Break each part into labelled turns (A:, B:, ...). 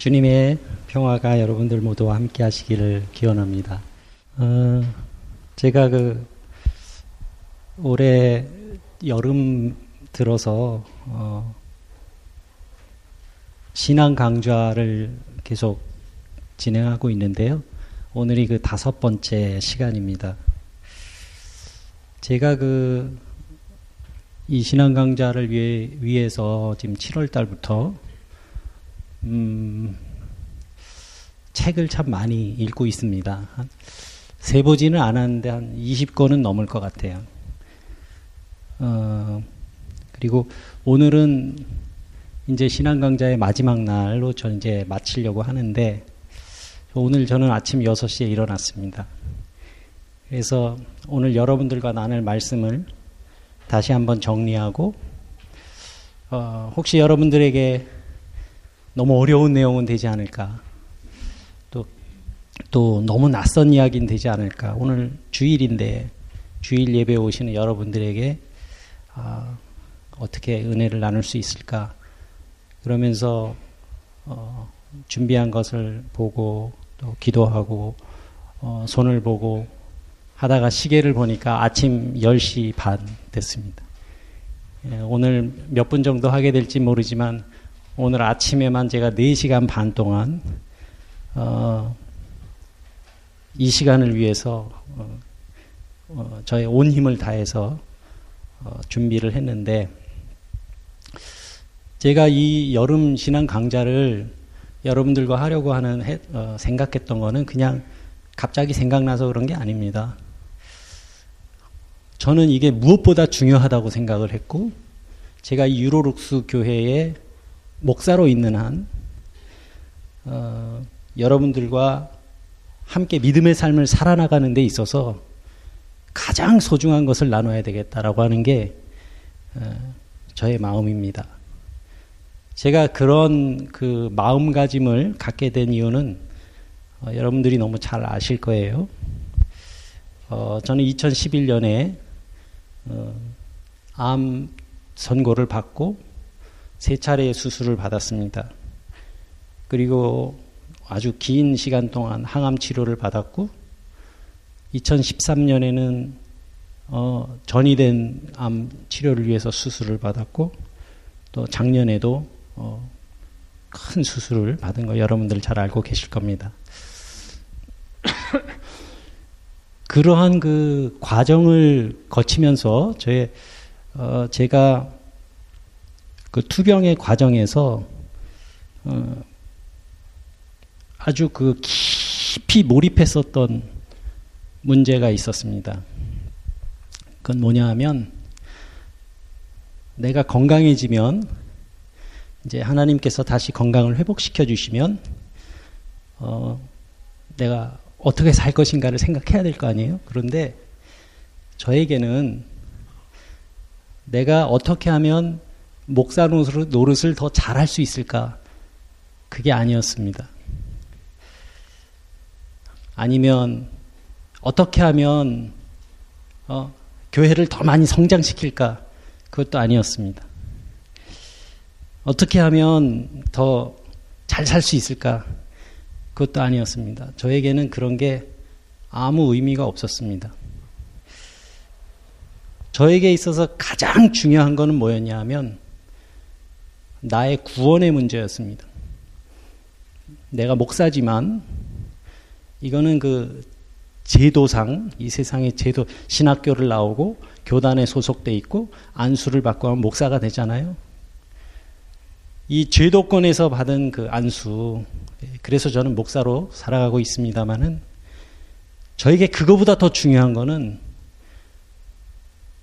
A: 주님의 평화가 여러분들 모두와 함께 하시기를 기원합니다. 어, 제가 그 올해 여름 들어서 어, 신앙 강좌를 계속 진행하고 있는데요. 오늘이 그 다섯 번째 시간입니다. 제가 그 이 신앙 강좌를 위해, 위해서 지금 7월 달부터 음, 책을 참 많이 읽고 있습니다. 세보지는 않았는데 한 20권은 넘을 것 같아요. 어, 그리고 오늘은 이제 신앙 강좌의 마지막 날로 저 이제 마치려고 하는데 오늘 저는 아침 6시에 일어났습니다. 그래서 오늘 여러분들과 나눌 말씀을 다시 한번 정리하고 어, 혹시 여러분들에게 너무 어려운 내용은 되지 않을까. 또, 또 너무 낯선 이야기는 되지 않을까. 오늘 주일인데 주일 예배 오시는 여러분들에게 어, 어떻게 은혜를 나눌 수 있을까. 그러면서 어, 준비한 것을 보고 또 기도하고 어, 손을 보고 하다가 시계를 보니까 아침 10시 반 됐습니다. 예, 오늘 몇 분 정도 하게 될지 모르지만 오늘 아침에만 제가 4시간 반 동안 어, 이 시간을 위해서 어, 어, 저의 온 힘을 다해서 어, 준비를 했는데 제가 이 여름 신앙 강좌를 여러분들과 하려고 하는 해, 어, 생각했던 거는 그냥 갑자기 생각나서 그런 게 아닙니다. 저는 이게 무엇보다 중요하다고 생각을 했고, 제가 이 유로룩스 교회의 목사로 있는 한, 어, 여러분들과 함께 믿음의 삶을 살아나가는 데 있어서 가장 소중한 것을 나눠야 되겠다라고 하는 게 어, 저의 마음입니다. 제가 그런 그 마음가짐을 갖게 된 이유는 어, 여러분들이 너무 잘 아실 거예요. 어, 저는 2011년에 어, 암 선고를 받고 세 차례의 수술을 받았습니다. 그리고 아주 긴 시간 동안 항암 치료를 받았고 2013년에는 어, 전이된 암 치료를 위해서 수술을 받았고 또 작년에도 어, 큰 수술을 받은 거 여러분들 잘 알고 계실 겁니다. 그러한 그 과정을 거치면서 저의 어, 제가 그 투병의 과정에서 어, 아주 그 깊이 몰입했었던 문제가 있었습니다. 그건 뭐냐 하면 내가 건강해지면 이제 하나님께서 다시 건강을 회복시켜 주시면 어, 내가 어떻게 살 것인가를 생각해야 될 거 아니에요? 그런데 저에게는 내가 어떻게 하면 목사 노릇을 더 잘할 수 있을까? 그게 아니었습니다. 아니면 어떻게 하면 어, 교회를 더 많이 성장시킬까? 그것도 아니었습니다. 어떻게 하면 더 잘 살 수 있을까? 그것도 아니었습니다. 저에게는 그런 게 아무 의미가 없었습니다. 저에게 있어서 가장 중요한 것은 뭐였냐 하면 나의 구원의 문제였습니다. 내가 목사지만 이거는 그 제도상 이 세상의 제도 신학교를 나오고 교단에 소속돼 있고 안수를 받고 하면 목사가 되잖아요. 이 제도권에서 받은 그 안수 그래서 저는 목사로 살아가고 있습니다만은 저에게 그거보다 더 중요한 거는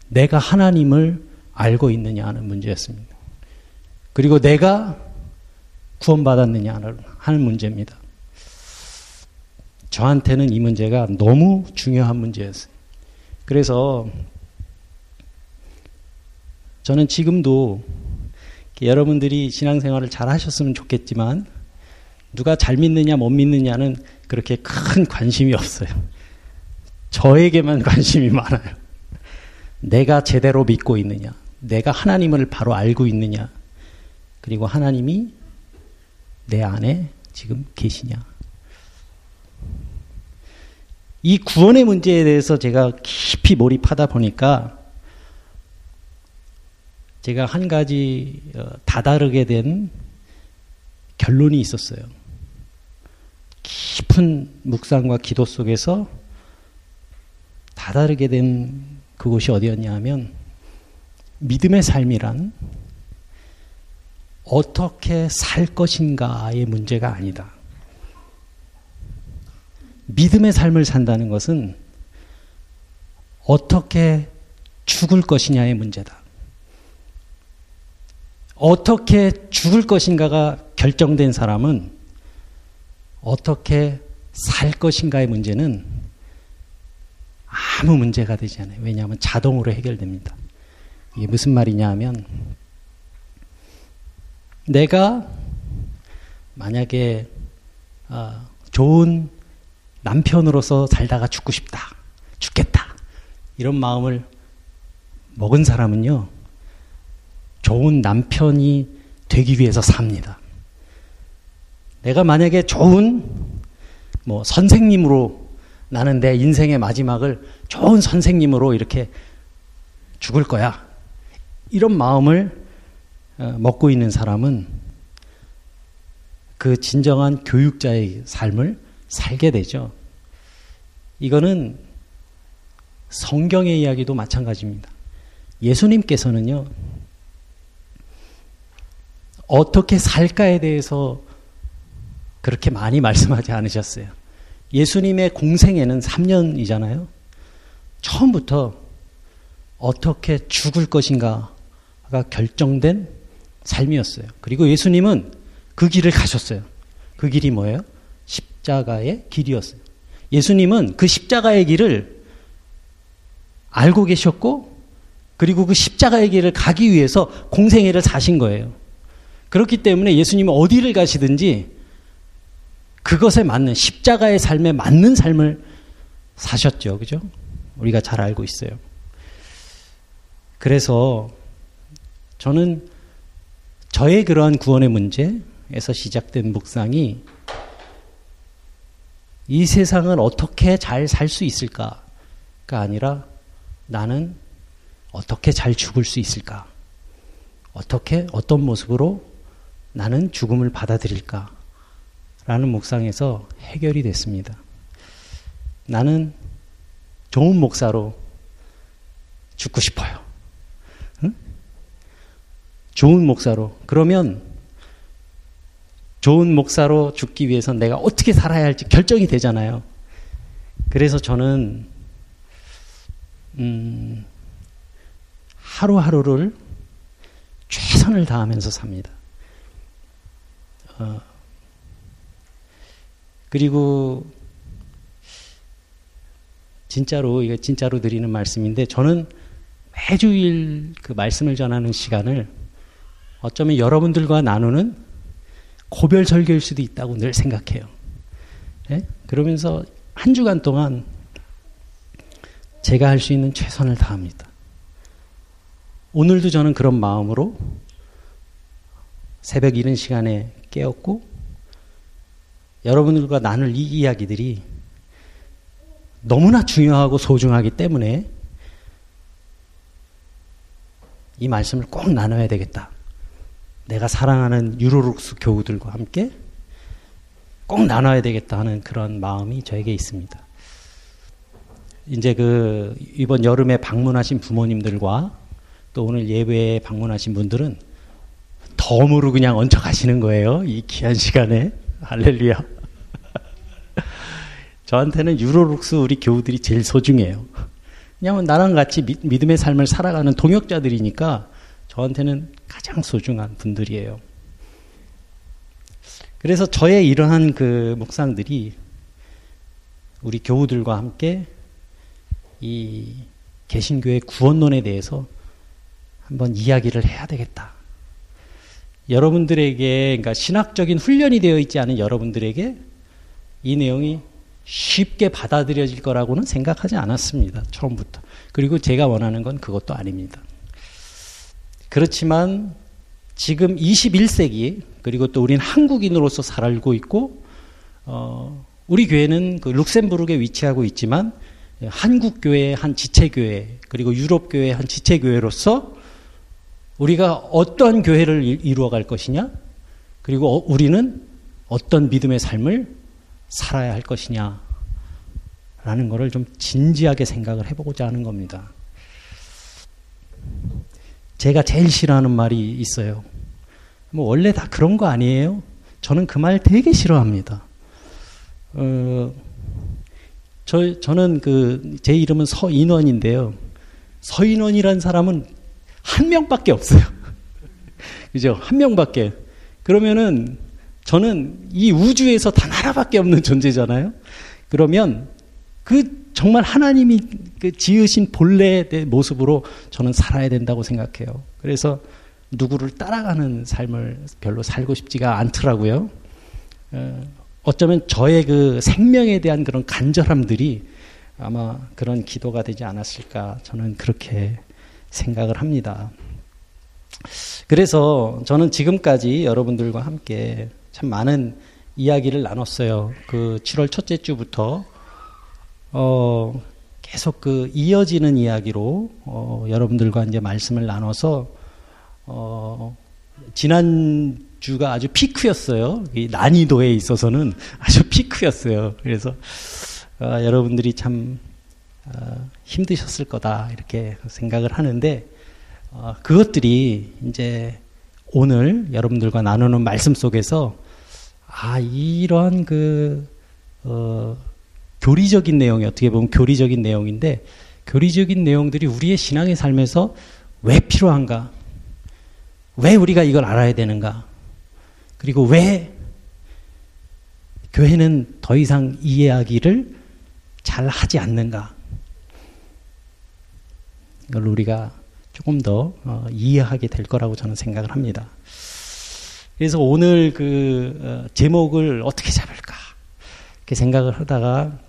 A: 내가 하나님을 알고 있느냐 하는 문제였습니다. 그리고 내가 구원받았느냐 하는 문제입니다. 저한테는 이 문제가 너무 중요한 문제였어요. 그래서 저는 지금도 여러분들이 신앙생활을 잘 하셨으면 좋겠지만 누가 잘 믿느냐 못 믿느냐는 그렇게 큰 관심이 없어요. 저에게만 관심이 많아요. 내가 제대로 믿고 있느냐, 내가 하나님을 바로 알고 있느냐, 그리고 하나님이 내 안에 지금 계시냐? 이 구원의 문제에 대해서 제가 깊이 몰입하다 보니까 제가 한 가지 어, 다다르게 된 결론이 있었어요. 깊은 묵상과 기도 속에서 다다르게 된 그곳이 어디였냐 하면 믿음의 삶이란 어떻게 살 것인가의 문제가 아니다. 믿음의 삶을 산다는 것은 어떻게 죽을 것이냐의 문제다. 어떻게 죽을 것인가가 결정된 사람은 어떻게 살 것인가의 문제는 아무 문제가 되지 않아요. 왜냐하면 자동으로 해결됩니다. 이게 무슨 말이냐 하면 내가 만약에 어, 좋은 남편으로서 살다가 죽고 싶다. 죽겠다. 이런 마음을 먹은 사람은요. 좋은 남편이 되기 위해서 삽니다. 내가 만약에 좋은 뭐 선생님으로 나는 내 인생의 마지막을 좋은 선생님으로 이렇게 죽을 거야. 이런 마음을 어, 먹고 있는 사람은 그 진정한 교육자의 삶을 살게 되죠. 이거는 성경의 이야기도 마찬가지입니다. 예수님께서는요, 어떻게 살까에 대해서 그렇게 많이 말씀하지 않으셨어요. 예수님의 공생에는 3년이잖아요. 처음부터 어떻게 죽을 것인가가 결정된 삶이었어요. 그리고 예수님은 그 길을 가셨어요. 그 길이 뭐예요? 십자가의 길이었어요. 예수님은 그 십자가의 길을 알고 계셨고, 그리고 그 십자가의 길을 가기 위해서 공생애를 사신 거예요. 그렇기 때문에 예수님은 어디를 가시든지 그것에 맞는 십자가의 삶에 맞는 삶을 사셨죠. 그죠? 우리가 잘 알고 있어요. 그래서 저는 저의 그러한 구원의 문제에서 시작된 묵상이 이 세상을 어떻게 잘 살 수 있을까가 아니라 나는 어떻게 잘 죽을 수 있을까? 어떻게, 어떤 모습으로 나는 죽음을 받아들일까? 라는 묵상에서 해결이 됐습니다. 나는 좋은 목사로 죽고 싶어요. 응? 좋은 목사로. 그러면 좋은 목사로 죽기 위해서 내가 어떻게 살아야 할지 결정이 되잖아요. 그래서 저는 음, 하루하루를 최선을 다하면서 삽니다. 어, 그리고 진짜로 이게 진짜로 드리는 말씀인데 저는 매주일 그 말씀을 전하는 시간을 어쩌면 여러분들과 나누는 고별 설교일 수도 있다고 늘 생각해요. 네? 그러면서 한 주간 동안 제가 할 수 있는 최선을 다합니다. 오늘도 저는 그런 마음으로 새벽 이른 시간에 깨었고 여러분들과 나눌 이 이야기들이 너무나 중요하고 소중하기 때문에 이 말씀을 꼭 나눠야 되겠다. 내가 사랑하는 유로룩스 교우들과 함께 꼭 나눠야 되겠다 하는 그런 마음이 저에게 있습니다. 이제 그 이번 여름에 방문하신 부모님들과 또 오늘 예배에 방문하신 분들은 덤으로 그냥 얹혀 가시는 거예요. 이 귀한 시간에. 할렐루야. 저한테는 유로룩스 우리 교우들이 제일 소중해요. 왜냐하면 나랑 같이 믿음의 삶을 살아가는 동역자들이니까 저한테는 가장 소중한 분들이에요. 그래서 저의 이러한 그 묵상들이 우리 교우들과 함께 이 개신교의 구원론에 대해서 한번 이야기를 해야 되겠다. 여러분들에게, 그러니까 신학적인 훈련이 되어 있지 않은 여러분들에게 이 내용이 쉽게 받아들여질 거라고는 생각하지 않았습니다. 처음부터. 그리고 제가 원하는 건 그것도 아닙니다. 그렇지만 지금 21세기 그리고 또 우리는 한국인으로서 살고 있고 어, 우리 교회는 그 룩셈부르크에 위치하고 있지만 한국 교회의 한 지체 교회 그리고 유럽 교회의 한 지체 교회로서 우리가 어떤 교회를 이루어 갈 것이냐 그리고 어, 우리는 어떤 믿음의 삶을 살아야 할 것이냐 라는 것을 좀 진지하게 생각을 해보고자 하는 겁니다. 제가 제일 싫어하는 말이 있어요. 뭐 원래 다 그런 거 아니에요? 저는 그 말 되게 싫어합니다. 어, 저, 저는 그, 제 이름은 서인원인데요. 서인원이라는 사람은 한 명밖에 없어요. 그죠? 한 명밖에. 그러면은 저는 이 우주에서 단 하나밖에 없는 존재잖아요. 그러면 그 정말 하나님이 그 지으신 본래의 모습으로 저는 살아야 된다고 생각해요. 그래서 누구를 따라가는 삶을 별로 살고 싶지가 않더라고요. 어, 어쩌면 저의 그 생명에 대한 그런 간절함들이 아마 그런 기도가 되지 않았을까 저는 그렇게 생각을 합니다. 그래서 저는 지금까지 여러분들과 함께 참 많은 이야기를 나눴어요. 그 7월 첫째 주부터 어, 계속 그 이어지는 이야기로 어, 여러분들과 이제 말씀을 나눠서 어, 지난 주가 아주 피크였어요. 이 난이도에 있어서는 아주 피크였어요. 그래서 어, 여러분들이 참 어, 힘드셨을 거다 이렇게 생각을 하는데 어, 그것들이 이제 오늘 여러분들과 나누는 말씀 속에서 아 이런 그 어, 교리적인 내용이 어떻게 보면 교리적인 내용인데 교리적인 내용들이 우리의 신앙의 삶에서 왜 필요한가? 왜 우리가 이걸 알아야 되는가? 그리고 왜 교회는 더 이상 이해하기를 잘 하지 않는가? 이걸 우리가 조금 더 어, 이해하게 될 거라고 저는 생각을 합니다. 그래서 오늘 그 어, 제목을 어떻게 잡을까? 이렇게 생각을 하다가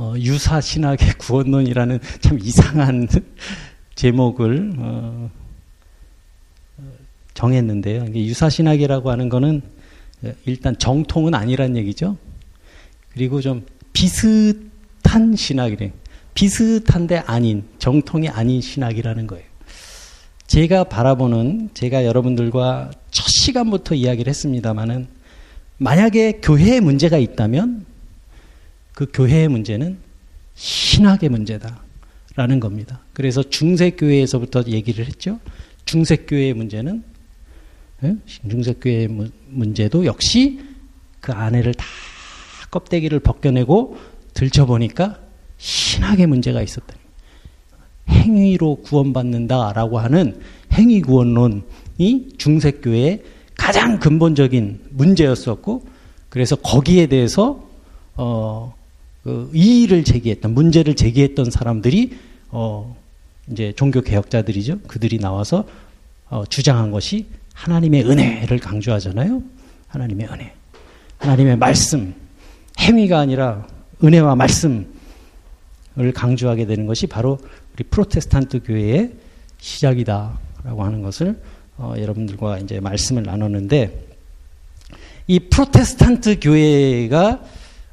A: 어, 유사 신학의 구원론이라는 참 이상한 제목을 어, 정했는데요. 유사 신학이라고 하는 거는 일단 정통은 아니란 얘기죠. 그리고 좀 비슷한 신학이래. 비슷한데 아닌 정통이 아닌 신학이라는 거예요. 제가 바라보는 제가 여러분들과 첫 시간부터 이야기를 했습니다마는 만약에 교회에 문제가 있다면 그 교회의 문제는 신학의 문제다 라는 겁니다. 그래서 중세교회에서부터 얘기를 했죠. 중세교회의 문제는 예? 중세교회의 문제도 역시 그 안에를 다 껍데기를 벗겨내고 들춰보니까 신학의 문제가 있었다. 행위로 구원받는다라고 하는 행위구원론이 중세교회의 가장 근본적인 문제였었고, 그래서 거기에 대해서 어, 그 이의를 제기했던 문제를 제기했던 사람들이 어 이제 종교 개혁자들이죠. 그들이 나와서 어 주장한 것이 하나님의 은혜를 강조하잖아요. 하나님의 은혜. 하나님의 말씀. 행위가 아니라 은혜와 말씀을 강조하게 되는 것이 바로 우리 프로테스탄트 교회의 시작이다라고 하는 것을 어, 여러분들과 이제 말씀을 나눴는데 이 프로테스탄트 교회가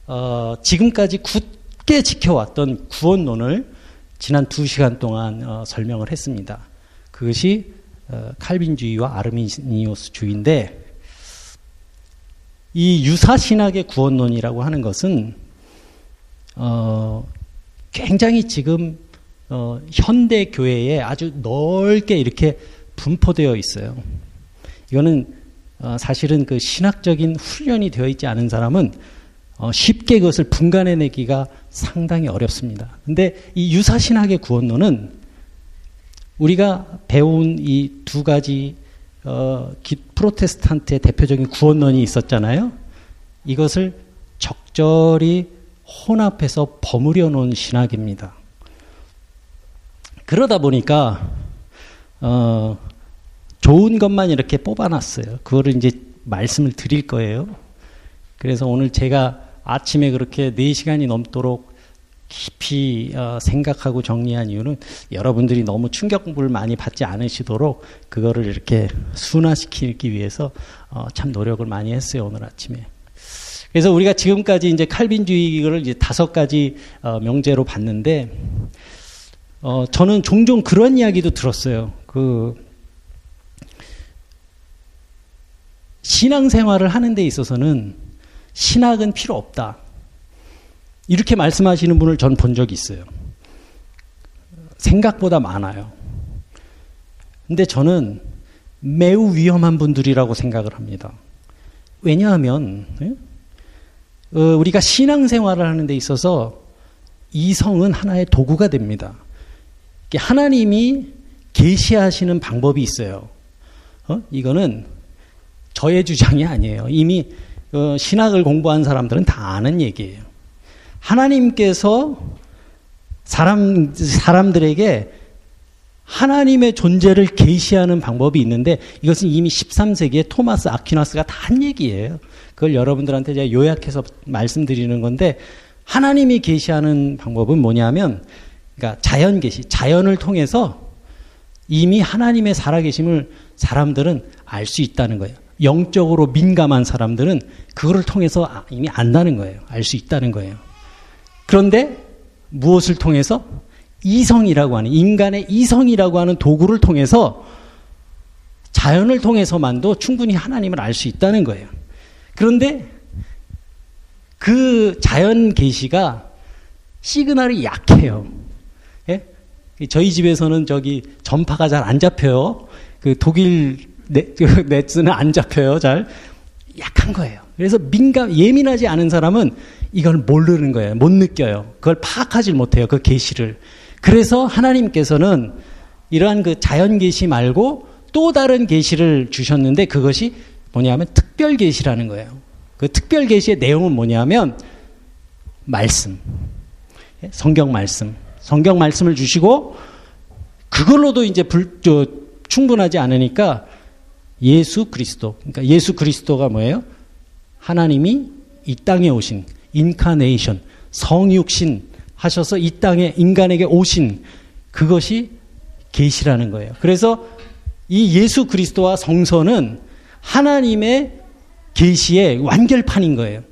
A: 어, 지금까지 굳게 지켜왔던 구원론을 지난 두 시간 동안 어, 설명을 했습니다. 그것이 어, 칼빈주의와 아르미니오스주의인데 이 유사신학의 구원론이라고 하는 것은 어, 굉장히 지금 어, 현대 교회에 아주 넓게 이렇게 분포되어 있어요. 이거는 어, 사실은 그 신학적인 훈련이 되어 있지 않은 사람은 어, 쉽게 그것을 분간해내기가 상당히 어렵습니다. 근데 이 유사신학의 구원론은 우리가 배운 이 두 가지 어, 프로테스탄트의 대표적인 구원론이 있었잖아요. 이것을 적절히 혼합해서 버무려 놓은 신학입니다. 그러다 보니까 어, 좋은 것만 이렇게 뽑아놨어요. 그거를 이제 말씀을 드릴 거예요. 그래서 오늘 제가 아침에 그렇게 4시간이 넘도록 깊이 어, 생각하고 정리한 이유는 여러분들이 너무 충격을 많이 받지 않으시도록 그거를 이렇게 순화시키기 위해서 어, 참 노력을 많이 했어요 오늘 아침에. 그래서 우리가 지금까지 이제 칼빈주의를 이제 다섯 가지 어, 명제로 봤는데 어, 저는 종종 그런 이야기도 들었어요. 그 신앙생활을 하는 데 있어서는 신학은 필요 없다. 이렇게 말씀하시는 분을 전 본 적이 있어요. 생각보다 많아요. 근데 저는 매우 위험한 분들이라고 생각을 합니다. 왜냐하면, 예? 어, 우리가 신앙생활을 하는 데 있어서 이성은 하나의 도구가 됩니다. 하나님이 계시하시는 방법이 있어요. 어? 이거는 저의 주장이 아니에요. 이미 어, 신학을 공부한 사람들은 다 아는 얘기예요. 하나님께서 사람 사람들에게 하나님의 존재를 계시하는 방법이 있는데 이것은 이미 13세기에 토마스 아퀴나스가 다 한 얘기예요. 그걸 여러분들한테 제가 요약해서 말씀드리는 건데 하나님이 계시하는 방법은 뭐냐면 그러니까 자연 계시, 자연을 통해서 이미 하나님의 살아계심을 사람들은 알 수 있다는 거예요. 영적으로 민감한 사람들은 그거를 통해서 이미 안다는 거예요. 알 수 있다는 거예요. 그런데 무엇을 통해서 이성이라고 하는 인간의 이성이라고 하는 도구를 통해서 자연을 통해서만도 충분히 하나님을 알 수 있다는 거예요. 그런데 그 자연 계시가 시그널이 약해요. 예? 저희 집에서는 저기 전파가 잘 안 잡혀요. 그 독일 그 넷스는 안 잡혀요. 잘 약한 거예요. 그래서 민감 예민하지 않은 사람은 이걸 모르는 거예요. 못 느껴요. 그걸 파악하지 못해요. 그 계시를. 그래서 하나님께서는 이러한 그 자연 계시 말고 또 다른 계시를 주셨는데 그것이 뭐냐면 특별 계시라는 거예요. 그 특별 계시의 내용은 뭐냐면 말씀. 예? 성경 말씀. 성경 말씀을 주시고 그걸로도 이제 불, 저, 충분하지 않으니까 예수 그리스도. 그러니까 예수 그리스도가 뭐예요? 하나님이 이 땅에 오신 인카네이션, 성육신 하셔서 이 땅에 인간에게 오신 그것이 계시라는 거예요. 그래서 이 예수 그리스도와 성서는 하나님의 계시의 완결판인 거예요.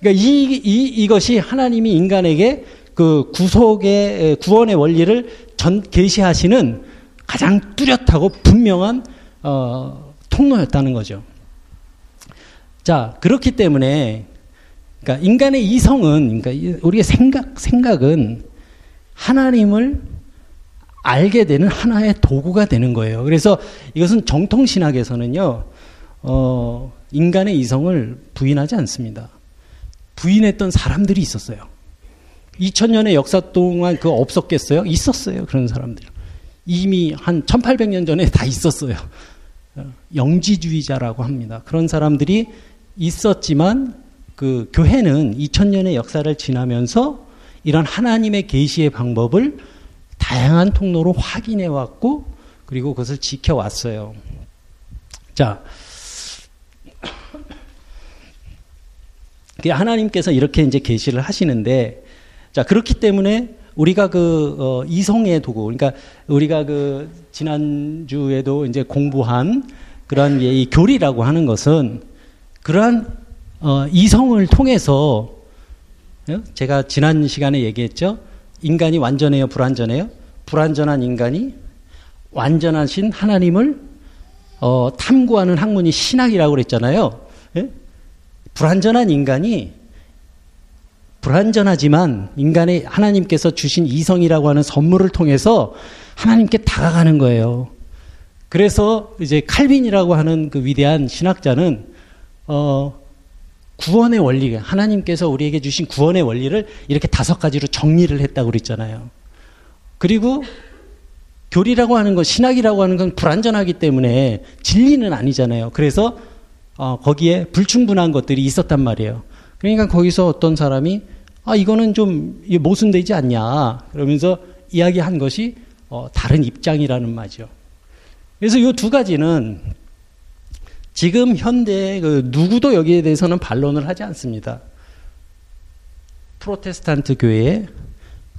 A: 그러니까 이, 이, 이것이 하나님이 인간에게 그 구속의, 구원의 원리를 전, 계시하시는 가장 뚜렷하고 분명한, 어, 통로였다는 거죠. 자, 그렇기 때문에, 그러니까 인간의 이성은, 그러니까 우리의 생각, 생각은 하나님을 알게 되는 하나의 도구가 되는 거예요. 그래서 이것은 정통 신학에서는요, 어, 인간의 이성을 부인하지 않습니다. 부인했던 사람들이 있었어요. 2000년의 역사 동안 그 없었겠어요? 있었어요. 그런 사람들. 이미 한 1800년 전에 다 있었어요. 영지주의자라고 합니다. 그런 사람들이 있었지만 그 교회는 2000년의 역사를 지나면서 이런 하나님의 계시의 방법을 다양한 통로로 확인해 왔고 그리고 그것을 지켜 왔어요. 자, 하나님께서 이렇게 이제 계시를 하시는데 자 그렇기 때문에 우리가 그 어, 이성의 도구 그러니까 우리가 그 지난 주에도 이제 공부한 그러한 이 교리라고 하는 것은 그러한 어, 이성을 통해서 어? 제가 지난 시간에 얘기했죠 인간이 완전해요 불완전해요 불완전한 인간이 완전하신 하나님을 어, 탐구하는 학문이 신학이라고 그랬잖아요. 예? 불완전한 인간이 불완전하지만 인간의 하나님께서 주신 이성이라고 하는 선물을 통해서 하나님께 다가가는 거예요. 그래서 이제 칼빈이라고 하는 그 위대한 신학자는 어 구원의 원리, 하나님께서 우리에게 주신 구원의 원리를 이렇게 다섯 가지로 정리를 했다고 그랬잖아요. 그리고 교리라고 하는 것, 신학이라고 하는 건 불완전하기 때문에 진리는 아니잖아요. 그래서 어, 거기에 불충분한 것들이 있었단 말이에요. 그러니까 거기서 어떤 사람이 아 이거는 좀 모순되지 않냐 그러면서 이야기한 것이 어, 다른 입장이라는 말이죠. 그래서 이 두 가지는 지금 현대 그 누구도 여기에 대해서는 반론을 하지 않습니다. 프로테스탄트 교회의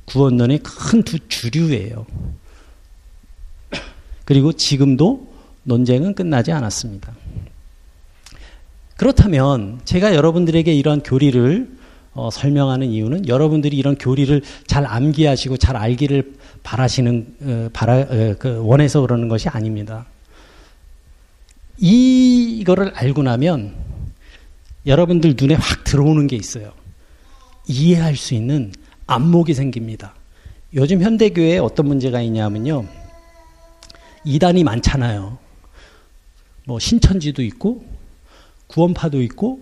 A: 구원론의 큰 두 주류예요. 그리고 지금도 논쟁은 끝나지 않았습니다. 그렇다면 제가 여러분들에게 이러한 교리를 어, 설명하는 이유는 여러분들이 이런 교리를 잘 암기하시고 잘 알기를 바라시는 어, 바라 어, 그 원해서 그러는 것이 아닙니다. 이, 이거를 알고 나면 여러분들 눈에 확 들어오는 게 있어요. 이해할 수 있는 안목이 생깁니다. 요즘 현대교회에 어떤 문제가 있냐면요. 이단이 많잖아요. 뭐 신천지도 있고 구원파도 있고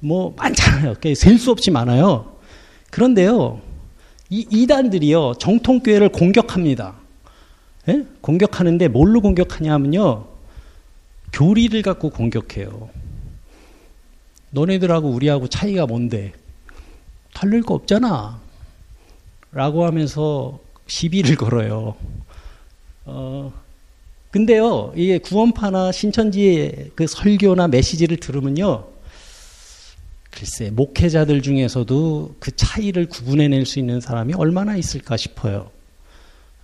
A: 뭐 많잖아요. 셀 수 없이 많아요. 그런데요. 이 이단들이요. 정통 교회를 공격합니다. 예? 공격하는데 뭘로 공격하냐면요. 교리를 갖고 공격해요. 너네들하고 우리하고 차이가 뭔데? 달릴 거 없잖아. 라고 하면서 시비를 걸어요. 어, 근데요, 이게 구원파나 신천지의 그 설교나 메시지를 들으면요, 글쎄, 목회자들 중에서도 그 차이를 구분해낼 수 있는 사람이 얼마나 있을까 싶어요.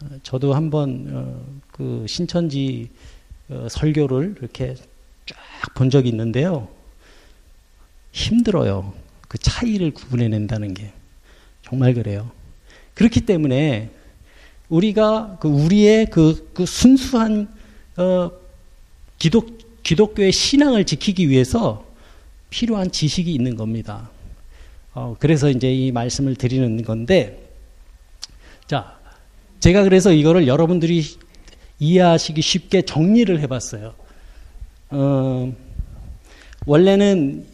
A: 어, 저도 한번 어, 그 신천지 어, 설교를 이렇게 쫙 본 적이 있는데요. 힘들어요. 그 차이를 구분해낸다는 게. 정말 그래요. 그렇기 때문에 우리가 그 우리의 그, 그 순수한 어, 기독, 기독교의 신앙을 지키기 위해서 필요한 지식이 있는 겁니다. 어, 그래서 이제 이 말씀을 드리는 건데, 자, 제가 그래서 이거를 여러분들이 이해하시기 쉽게 정리를 해봤어요. 어, 원래는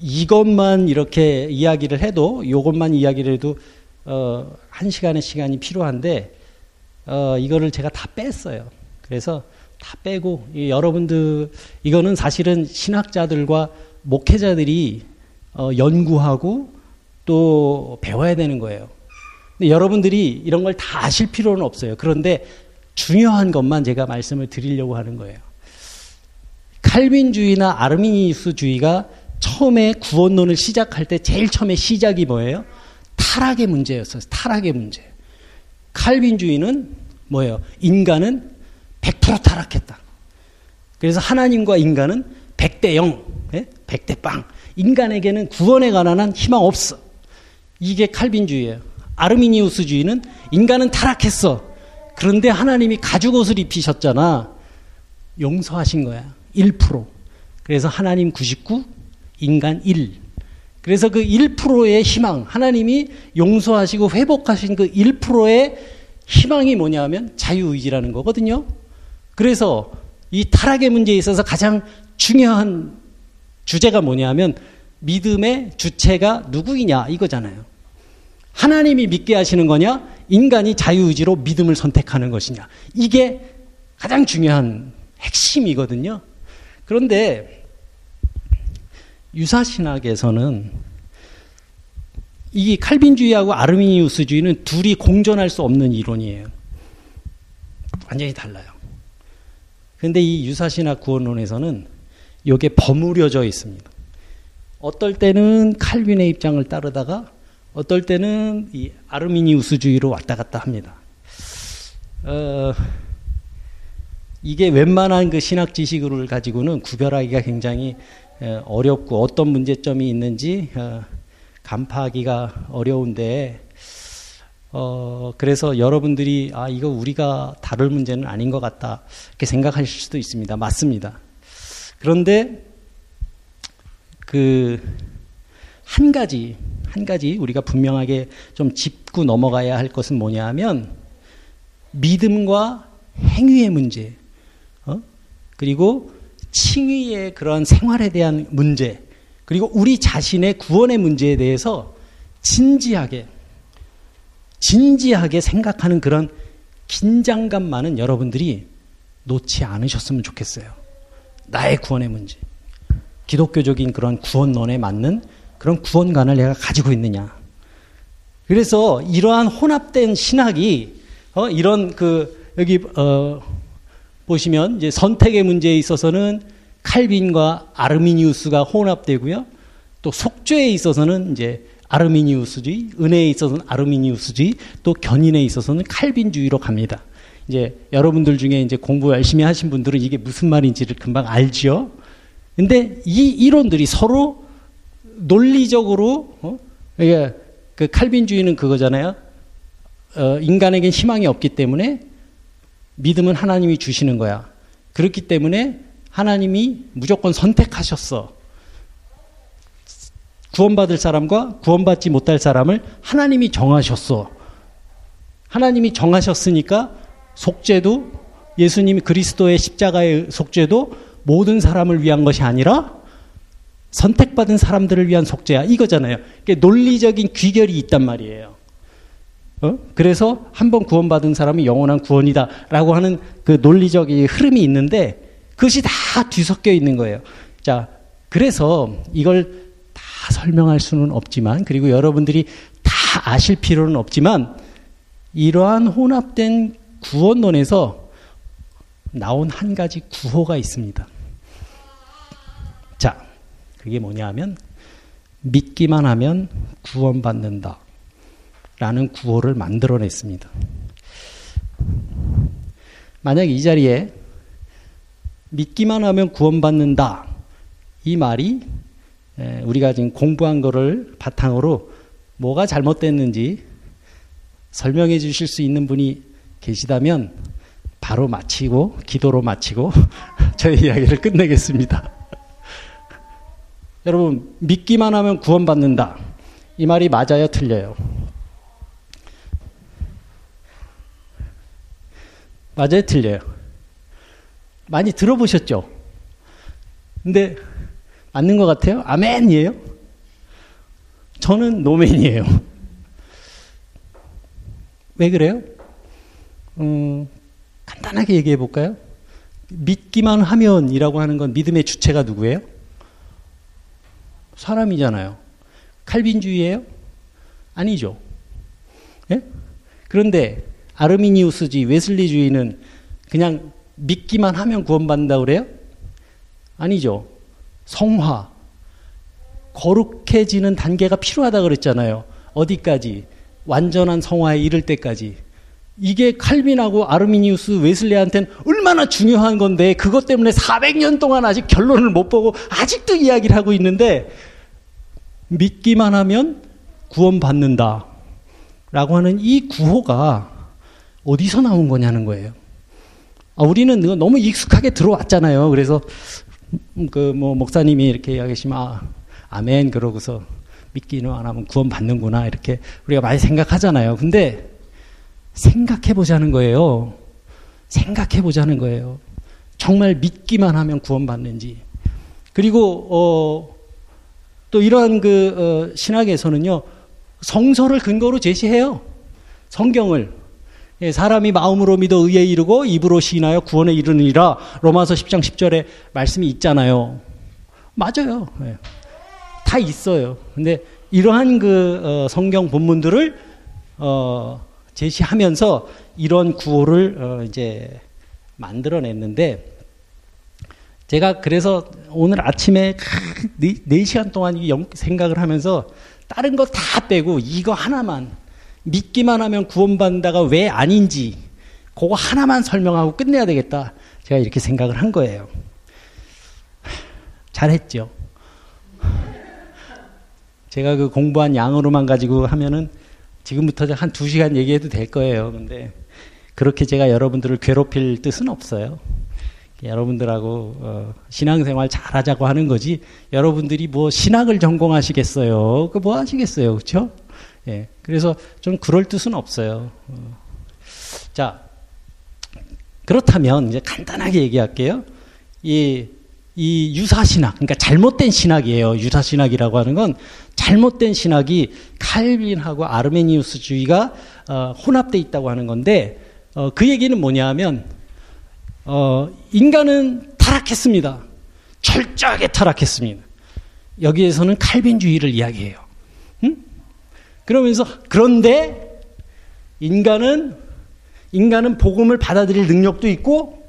A: 이것만 이렇게 이야기를 해도, 이것만 이야기를 해도, 어, 한 시간의 시간이 필요한데, 어, 이거를 제가 다 뺐어요. 그래서 다 빼고, 여러분들, 이거는 사실은 신학자들과 목회자들이 어, 연구하고 또 배워야 되는 거예요. 근데 여러분들이 이런 걸 다 아실 필요는 없어요. 그런데 중요한 것만 제가 말씀을 드리려고 하는 거예요. 칼빈주의나 아르미니우스주의가 처음에 구원론을 시작할 때 제일 처음에 시작이 뭐예요? 타락의 문제였어요. 타락의 문제. 칼빈주의는 뭐예요? 인간은 100% 타락했다. 그래서 하나님과 인간은 100대 0, 예? 100대 빵. 인간에게는 구원에 관한 한 희망 없어. 이게 칼빈주의예요. 아르미니우스주의는 인간은 타락했어. 그런데 하나님이 가죽 옷을 입히셨잖아. 용서하신 거야. 1%. 그래서 하나님 99, 인간 1. 그래서 그 1%의 희망, 하나님이 용서하시고 회복하신 그 1%의 희망이 뭐냐면 자유의지라는 거거든요. 그래서 이 타락의 문제에 있어서 가장 중요한 주제가 뭐냐면 믿음의 주체가 누구이냐 이거잖아요. 하나님이 믿게 하시는 거냐? 인간이 자유의지로 믿음을 선택하는 것이냐? 이게 가장 중요한 핵심이거든요. 그런데 유사신학에서는 이 칼빈주의하고 아르미니우스주의는 둘이 공존할 수 없는 이론이에요. 완전히 달라요. 그런데 이 유사신학 구원론에서는 이게 버무려져 있습니다. 어떨 때는 칼빈의 입장을 따르다가 어떨 때는 이 아르미니우스주의로 왔다 갔다 합니다. 어, 이게 웬만한 그 신학 지식을 가지고는 구별하기가 굉장히 어렵고 어떤 문제점이 있는지 어, 간파하기가 어려운데 어, 그래서 여러분들이 아 이거 우리가 다룰 문제는 아닌 것 같다 이렇게 생각하실 수도 있습니다. 맞습니다. 그런데 그 한 가지 한 가지 우리가 분명하게 좀 짚고 넘어가야 할 것은 뭐냐 하면 믿음과 행위의 문제, 어? 그리고 칭의의 그런 생활에 대한 문제, 그리고 우리 자신의 구원의 문제에 대해서 진지하게, 진지하게 생각하는 그런 긴장감만은 여러분들이 놓지 않으셨으면 좋겠어요. 나의 구원의 문제. 기독교적인 그런 구원론에 맞는 그런 구원관을 내가 가지고 있느냐. 그래서 이러한 혼합된 신학이 어, 이런 그 여기 어, 보시면 이제 선택의 문제에 있어서는 칼빈과 아르미니우스가 혼합되고요. 또 속죄에 있어서는 이제 아르미니우스주의, 은혜에 있어서는 아르미니우스주의, 또 견인에 있어서는 칼빈주의로 갑니다. 이제 여러분들 중에 이제 공부 열심히 하신 분들은 이게 무슨 말인지를 금방 알죠. 근데 이 이론들이 서로 논리적으로 어? 이게 그 칼빈주의는 그거잖아요. 어, 인간에겐 희망이 없기 때문에 믿음은 하나님이 주시는 거야. 그렇기 때문에 하나님이 무조건 선택하셨어. 구원받을 사람과 구원받지 못할 사람을 하나님이 정하셨어. 하나님이 정하셨으니까 속죄도 예수님이 그리스도의 십자가의 속죄도 모든 사람을 위한 것이 아니라 선택받은 사람들을 위한 속죄야 이거잖아요. 논리적인 귀결이 있단 말이에요. 어? 그래서 한 번 구원받은 사람이 영원한 구원이다라고 하는 그 논리적인 흐름이 있는데 그것이 다 뒤섞여 있는 거예요. 자, 그래서 이걸 다 설명할 수는 없지만 그리고 여러분들이 다 아실 필요는 없지만 이러한 혼합된 구원론에서 나온 한 가지 구호가 있습니다. 자, 그게 뭐냐 하면 믿기만 하면 구원받는다. 라는 구호를 만들어냈습니다. 만약 이 자리에 믿기만 하면 구원받는다. 이 말이 우리가 지금 공부한 거를 바탕으로 뭐가 잘못됐는지 설명해 주실 수 있는 분이 계시다면 바로 마치고 기도로 마치고 저희 이야기를 끝내겠습니다. 여러분 믿기만 하면 구원받는다. 이 말이 맞아요, 틀려요? 맞아요, 틀려요? 많이 들어보셨죠? 근데 맞는 것 같아요? 아멘이에요? 저는 노멘이에요. 왜 그래요? 음, 간단하게 얘기해 볼까요? 믿기만 하면이라고 하는 건 믿음의 주체가 누구예요? 사람이잖아요. 칼빈주의예요? 아니죠. 예? 그런데 아르미니우스주의, 웨슬리주의는 그냥 믿기만 하면 구원받는다 그래요? 아니죠. 성화, 거룩해지는 단계가 필요하다 그랬잖아요. 어디까지? 완전한 성화에 이를 때까지. 이게 칼빈하고 아르미니우스 웨슬리한테는 얼마나 중요한 건데 그것 때문에 400년 동안 아직 결론을 못 보고 아직도 이야기를 하고 있는데 믿기만 하면 구원받는다. 라고 하는 이 구호가 어디서 나온 거냐는 거예요. 아, 우리는 너무 익숙하게 들어왔잖아요. 그래서 그 뭐 목사님이 이렇게 이야기하시면 아, 아멘 그러고서 믿기는 안 하면 구원 받는구나 이렇게 우리가 많이 생각하잖아요. 근데 생각해 보자는 거예요. 생각해 보자는 거예요. 정말 믿기만 하면 구원 받는지. 그리고 어, 또 이러한 그 어, 신학에서는요 성서를 근거로 제시해요. 성경을 예, 사람이 마음으로 믿어 의에 이르고 입으로 시인하여 구원에 이르느니라 로마서 10장 10절에 말씀이 있잖아요. 맞아요. 예. 다 있어요. 근데 이러한 그 어, 성경 본문들을 어, 제시하면서 이런 구호를 어, 이제 만들어냈는데 제가 그래서 오늘 아침에 4시간 동안 생각을 하면서 다른 거 다 빼고 이거 하나만 믿기만 하면 구원받는다가 왜 아닌지 그거 하나만 설명하고 끝내야 되겠다. 제가 이렇게 생각을 한 거예요. 잘했죠. 제가 그 공부한 양으로만 가지고 하면은 지금부터 한 두 시간 얘기해도 될 거예요. 근데 그렇게 제가 여러분들을 괴롭힐 뜻은 없어요. 여러분들하고 어, 신앙생활 잘하자고 하는 거지. 여러분들이 뭐 신학을 전공하시겠어요? 그 뭐 하시겠어요, 그렇죠? 예. 그래서 좀 그럴 뜻은 없어요. 어. 자, 그렇다면 이제 간단하게 얘기할게요. 이, 이 유사신학, 그러니까 잘못된 신학이에요. 유사신학이라고 하는 건 잘못된 신학이 칼빈하고 아르메니우스주의가 어, 혼합돼 있다고 하는 건데 어, 그 얘기는 뭐냐 하면 어, 인간은 타락했습니다. 철저하게 타락했습니다. 여기에서는 칼빈주의를 이야기해요. 응? 그러면서 그런데 인간은 인간은 복음을 받아들일 능력도 있고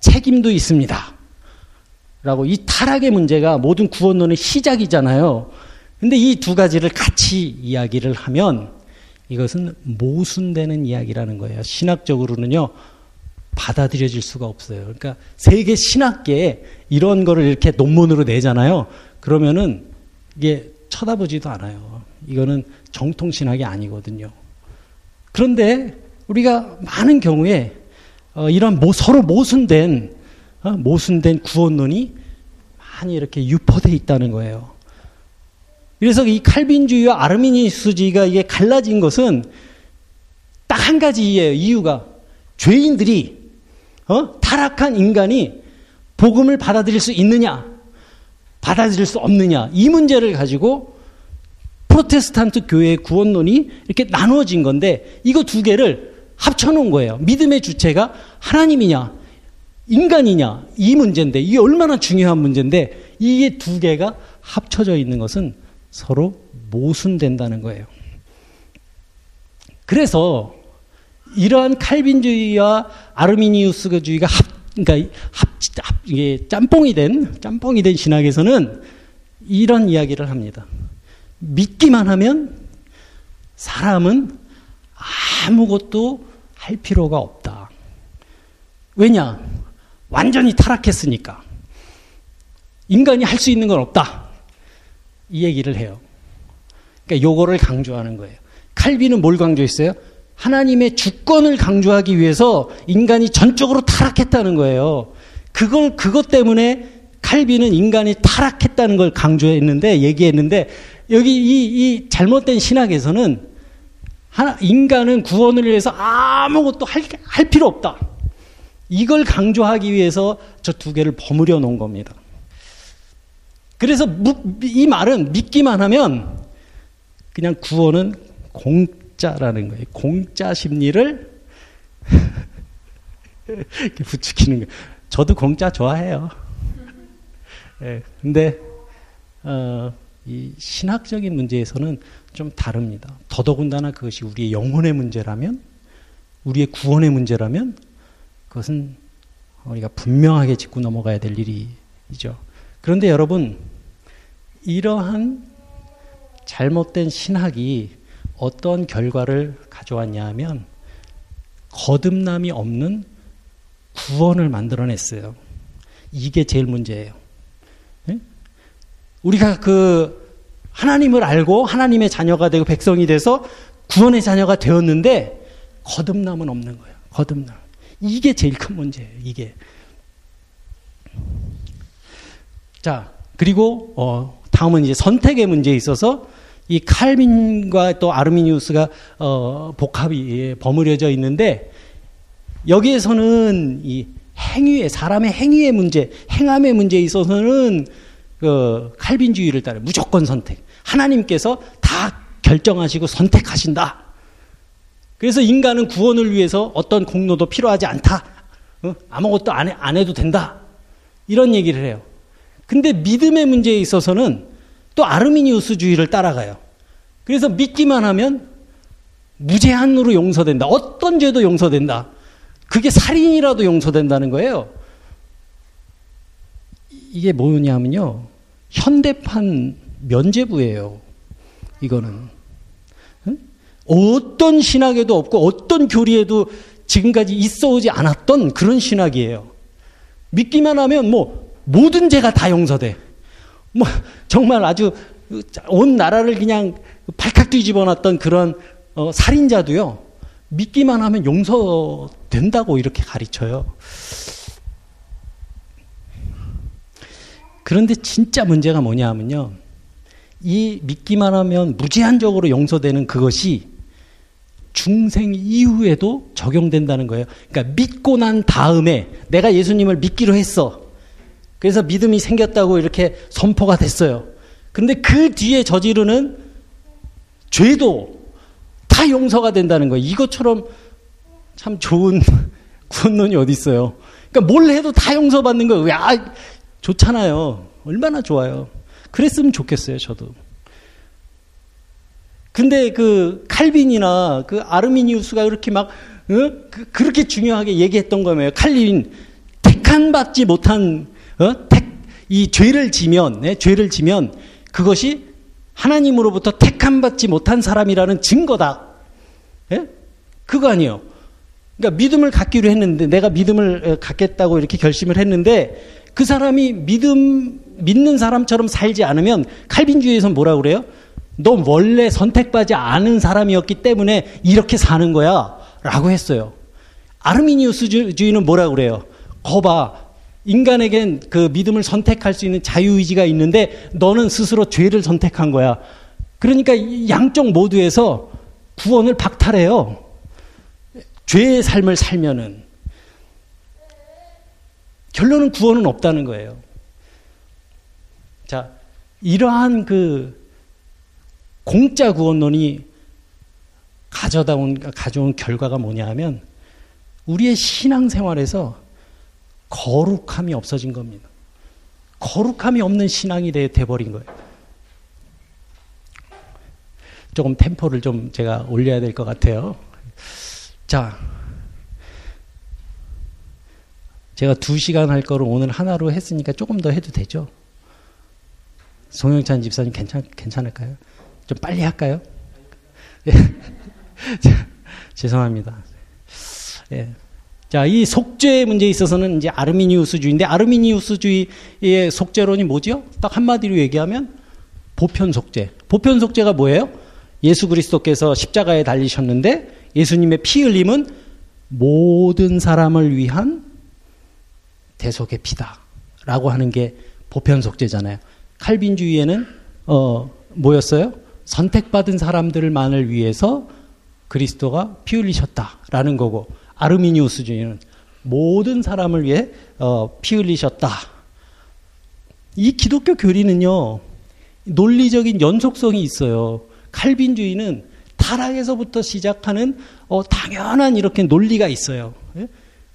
A: 책임도 있습니다. 라고 이 타락의 문제가 모든 구원론의 시작이잖아요. 근데 이 두 가지를 같이 이야기를 하면 이것은 모순되는 이야기라는 거예요. 신학적으로는요, 받아들여질 수가 없어요. 그러니까 세계 신학계에 이런 거를 이렇게 논문으로 내잖아요. 그러면은 이게 쳐다보지도 않아요. 이거는 정통 신학이 아니거든요. 그런데 우리가 많은 경우에 어, 이런 모, 서로 모순된 어, 모순된 구원론이 많이 이렇게 유포돼 있다는 거예요. 그래서 이 칼빈주의와 아르미니스주의가 이게 갈라진 것은 딱 한 가지예요. 이유가 죄인들이 어? 타락한 인간이 복음을 받아들일 수 있느냐, 받아들일 수 없느냐 이 문제를 가지고 프로테스탄트 교회의 구원론이 이렇게 나누어진 건데 이거 두 개를 합쳐놓은 거예요. 믿음의 주체가 하나님이냐, 인간이냐 이 문제인데 이게 얼마나 중요한 문제인데 이게 두 개가 합쳐져 있는 것은 서로 모순된다는 거예요. 그래서 이러한 칼빈주의와 아르미니우스주의가 합, 그러니까 합, 합, 이게 짬뽕이 된, 짬뽕이 된 신학에서는 이런 이야기를 합니다. 믿기만 하면 사람은 아무것도 할 필요가 없다. 왜냐? 완전히 타락했으니까. 인간이 할 수 있는 건 없다. 이 얘기를 해요. 그러니까 요거를 강조하는 거예요. 칼빈은 뭘 강조했어요? 하나님의 주권을 강조하기 위해서 인간이 전적으로 타락했다는 거예요. 그걸 그것 때문에 칼빈은 인간이 타락했다는 걸 강조했는데 얘기했는데 여기 이, 이 잘못된 신학에서는 하나, 인간은 구원을 위해서 아무것도 할, 할 필요 없다. 이걸 강조하기 위해서 저 두 개를 버무려 놓은 겁니다. 그래서 이 말은 믿기만 하면 그냥 구원은 공짜라는 거예요. 공짜 심리를 이렇게 부추기는 거예요. 저도 공짜 좋아해요. 네, 근데 어, 이 신학적인 문제에서는 좀 다릅니다. 더더군다나 그것이 우리의 영혼의 문제라면, 우리의 구원의 문제라면, 그것은 우리가 분명하게 짚고 넘어가야 될 일이죠. 그런데 여러분, 이러한 잘못된 신학이 어떤 결과를 가져왔냐 하면, 거듭남이 없는 구원을 만들어냈어요. 이게 제일 문제예요. 네? 우리가 그 하나님을 알고 하나님의 자녀가 되고 백성이 돼서 구원의 자녀가 되었는데 거듭남은 없는 거예요. 거듭남. 이게 제일 큰 문제예요. 이게. 자, 그리고 어, 다음은 이제 선택의 문제에 있어서 이 칼빈과 또 아르미니우스가 어, 복합이 버무려져 있는데 여기에서는 이 행위의 사람의 행위의 문제, 행함의 문제에 있어서는 그 칼빈주의를 따라 무조건 선택. 하나님께서 다 결정하시고 선택하신다. 그래서 인간은 구원을 위해서 어떤 공로도 필요하지 않다. 어? 아무것도 안, 해, 안 해도 된다. 이런 얘기를 해요. 근데 믿음의 문제에 있어서는 또 아르미니우스주의를 따라가요. 그래서 믿기만 하면 무제한으로 용서된다. 어떤 죄도 용서된다. 그게 살인이라도 용서된다는 거예요. 이게 뭐냐면요. 현대판 면제부예요. 이거는. 어떤 신학에도 없고 어떤 교리에도 지금까지 있어 오지 않았던 그런 신학이에요. 믿기만 하면 뭐 모든 죄가 다 용서돼. 뭐 정말 아주 온 나라를 그냥 발칵 뒤집어 놨던 그런 어, 살인자도요. 믿기만 하면 용서된다고 이렇게 가르쳐요. 그런데 진짜 문제가 뭐냐 하면요. 이 믿기만 하면 무제한적으로 용서되는 그것이 중생 이후에도 적용된다는 거예요. 그러니까 믿고 난 다음에 내가 예수님을 믿기로 했어. 그래서 믿음이 생겼다고 이렇게 선포가 됐어요. 근데 그 뒤에 저지르는 죄도 다 용서가 된다는 거예요. 이것처럼 참 좋은 구원론이 어디 있어요. 그러니까 뭘 해도 다 용서받는 거예요. 야, 좋잖아요. 얼마나 좋아요. 그랬으면 좋겠어요, 저도. 근데 그 칼빈이나 그 아르미니우스가 그렇게 막 어? 그, 렇게 중요하게 얘기했던 거예요. 칼빈 택한 받지 못한 어? 택, 이 죄를 지면 네? 죄를 지면 그것이 하나님으로부터 택함 받지 못한 사람이라는 증거다. 예? 그거 아니에요. 그러니까 믿음을 갖기로 했는데 내가 믿음을 갖겠다고 이렇게 결심을 했는데 그 사람이 믿음 믿는 사람처럼 살지 않으면 칼빈주의에서 뭐라 그래요? 너 원래 선택받지 않은 사람이었기 때문에 이렇게 사는 거야. 라고 했어요. 아르미니우스주의는 뭐라 그래요? 거봐. 인간에겐 그 믿음을 선택할 수 있는 자유의지가 있는데 너는 스스로 죄를 선택한 거야. 그러니까 양쪽 모두에서 구원을 박탈해요. 죄의 삶을 살면은. 결론은 구원은 없다는 거예요. 자, 이러한 그 공짜 구원론이 가져다 온, 가져온 결과가 뭐냐 하면 우리의 신앙생활에서 거룩함이 없어진 겁니다. 거룩함이 없는 신앙이 돼, 돼버린 거예요. 조금 템포를 좀 제가 올려야 될 것 같아요. 자, 제가 두 시간 할 거를 오늘 하나로 했으니까 조금 더 해도 되죠? 송영찬 집사님 괜찮, 괜찮을까요? 좀 빨리 할까요? 예. 죄송합니다. 예. 자, 이 속죄 문제에 있어서는 이제 아르미니우스주의인데 아르미니우스주의의 속죄론이 뭐죠? 딱 한마디로 얘기하면 보편 속죄. 보편 속죄가 뭐예요? 예수 그리스도께서 십자가에 달리셨는데 예수님의 피 흘림은 모든 사람을 위한 대속의 피다라고 하는 게 보편 속죄잖아요. 칼빈주의에는 어 뭐였어요? 선택받은 사람들만을 위해서 그리스도가 피 흘리셨다라는 거고 아르미니우스 주의는 모든 사람을 위해 어, 피 흘리셨다. 이 기독교 교리는요 논리적인 연속성이 있어요. 칼빈주의는 타락에서부터 시작하는 어, 당연한 이렇게 논리가 있어요.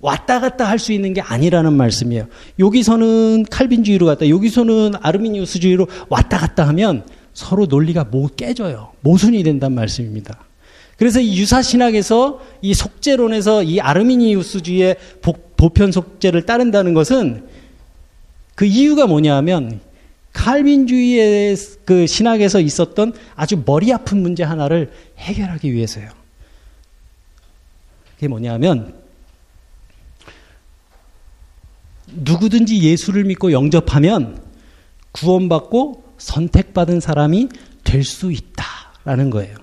A: 예? 왔다 갔다 할 수 있는 게 아니라는 말씀이에요. 여기서는 칼빈주의로 갔다, 여기서는 아르미니우스주의로 왔다 갔다 하면 서로 논리가 못 깨져요. 모순이 된단 말씀입니다. 그래서 이 유사신학에서 이 속죄론에서 이 아르미니우스주의의 보편 속죄를 따른다는 것은 그 이유가 뭐냐 하면 칼빈주의의 그 신학에서 있었던 아주 머리 아픈 문제 하나를 해결하기 위해서요. 그게 뭐냐 하면 누구든지 예수를 믿고 영접하면 구원받고 선택받은 사람이 될 수 있다라는 거예요.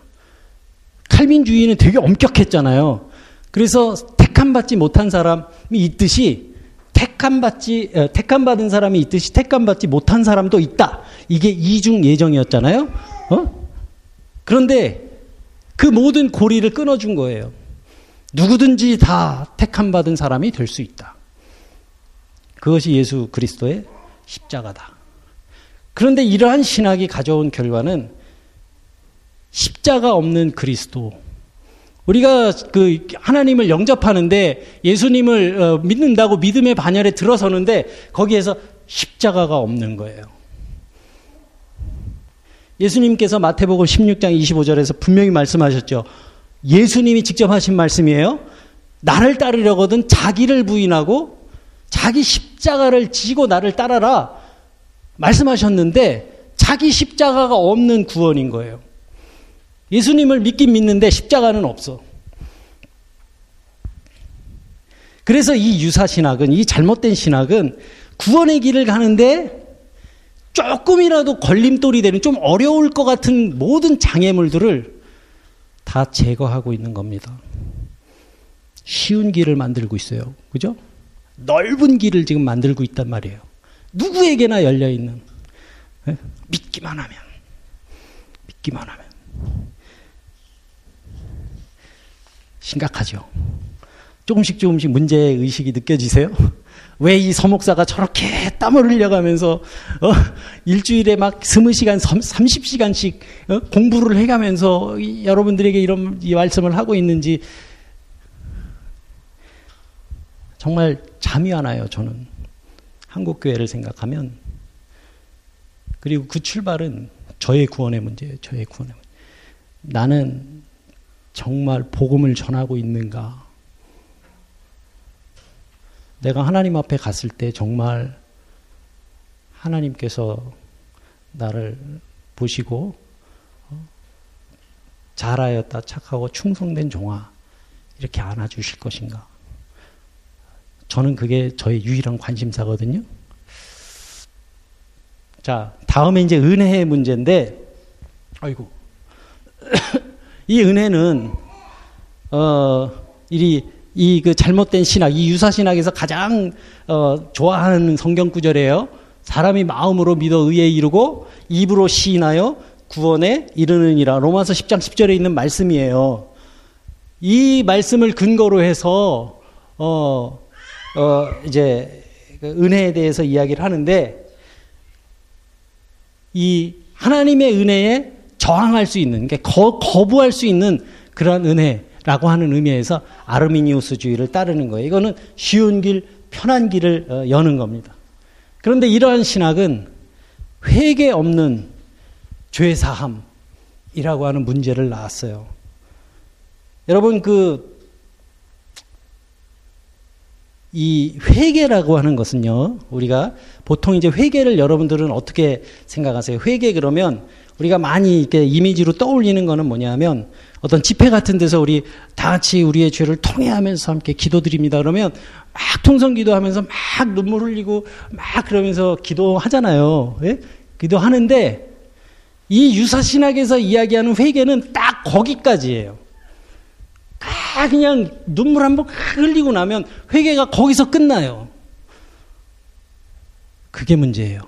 A: 칼빈주의는 되게 엄격했잖아요. 그래서 택함 받지 못한 사람이 있듯이 택함 받지 어, 택함 받은 사람이 있듯이 택함 받지 못한 사람도 있다. 이게 이중 예정이었잖아요. 어? 그런데 그 모든 고리를 끊어준 거예요. 누구든지 다 택함 받은 사람이 될 수 있다. 그것이 예수 그리스도의 십자가다. 그런데 이러한 신학이 가져온 결과는 십자가 없는 그리스도. 우리가 그 하나님을 영접하는데 예수님을 어, 믿는다고 믿음의 반열에 들어서는데 거기에서 십자가가 없는 거예요. 예수님께서 마태복음 16장 25절에서 분명히 말씀하셨죠. 예수님이 직접 하신 말씀이에요. 나를 따르려거든 자기를 부인하고 자기 십자가를 지고 나를 따라라. 말씀하셨는데 자기 십자가가 없는 구원인 거예요. 예수님을 믿긴 믿는데 십자가는 없어. 그래서 이 유사 신학은 이 잘못된 신학은 구원의 길을 가는데 조금이라도 걸림돌이 되는 좀 어려울 것 같은 모든 장애물들을 다 제거하고 있는 겁니다. 쉬운 길을 만들고 있어요. 그죠? 넓은 길을 지금 만들고 있단 말이에요. 누구에게나 열려 있는 예? 믿기만 하면 믿기만 하면 심각하죠. 조금씩 조금씩 문제 의식이 느껴지세요? 왜 이 서목사가 저렇게 땀을 흘려가면서 어, 일주일에 막 스무 시간, 삼십 시간씩 어, 공부를 해가면서 여러분들에게 이런 이 말씀을 하고 있는지 정말 잠이 안 와요. 저는 한국 교회를 생각하면 그리고 그 출발은 저의 구원의 문제예요. 저의 구원의 문제. 나는 정말 복음을 전하고 있는가? 내가 하나님 앞에 갔을 때 정말 하나님께서 나를 보시고 잘하였다 착하고 충성된 종아 이렇게 안아주실 것인가? 저는 그게 저의 유일한 관심사거든요. 자, 다음에 이제 은혜의 문제인데, 아이고. 이 은혜는, 어, 이, 이 그 잘못된 신학, 이 유사 신학에서 가장, 어, 좋아하는 성경 구절이에요. 사람이 마음으로 믿어 의에 이르고 입으로 시인하여 구원에 이르느니라. 로마서 10장 10절에 있는 말씀이에요. 이 말씀을 근거로 해서 어, 어 이제 그 은혜에 대해서 이야기를 하는데 이 하나님의 은혜에 저항할 수 있는 게 거, 거부할 수 있는 그런 은혜라고 하는 의미에서 아르미니우스주의를 따르는 거예요. 이거는 쉬운 길, 편한 길을 어, 여는 겁니다. 그런데 이러한 신학은 회개 없는 죄 사함이라고 하는 문제를 낳았어요. 여러분 그 이 회개라고 하는 것은요. 우리가 보통 이제 회개를 여러분들은 어떻게 생각하세요? 회개 그러면 우리가 많이 이렇게 이미지로 떠올리는 거는 뭐냐면 어떤 집회 같은 데서 우리 다 같이 우리의 죄를 통회하면서 함께 기도드립니다. 그러면 막 통성 기도하면서 막 눈물 흘리고 막 그러면서 기도하잖아요. 예? 기도하는데 이 유사신학에서 이야기하는 회개는 딱 거기까지예요. 다 그냥 눈물 한번 흘리고 나면 회개가 거기서 끝나요. 그게 문제예요.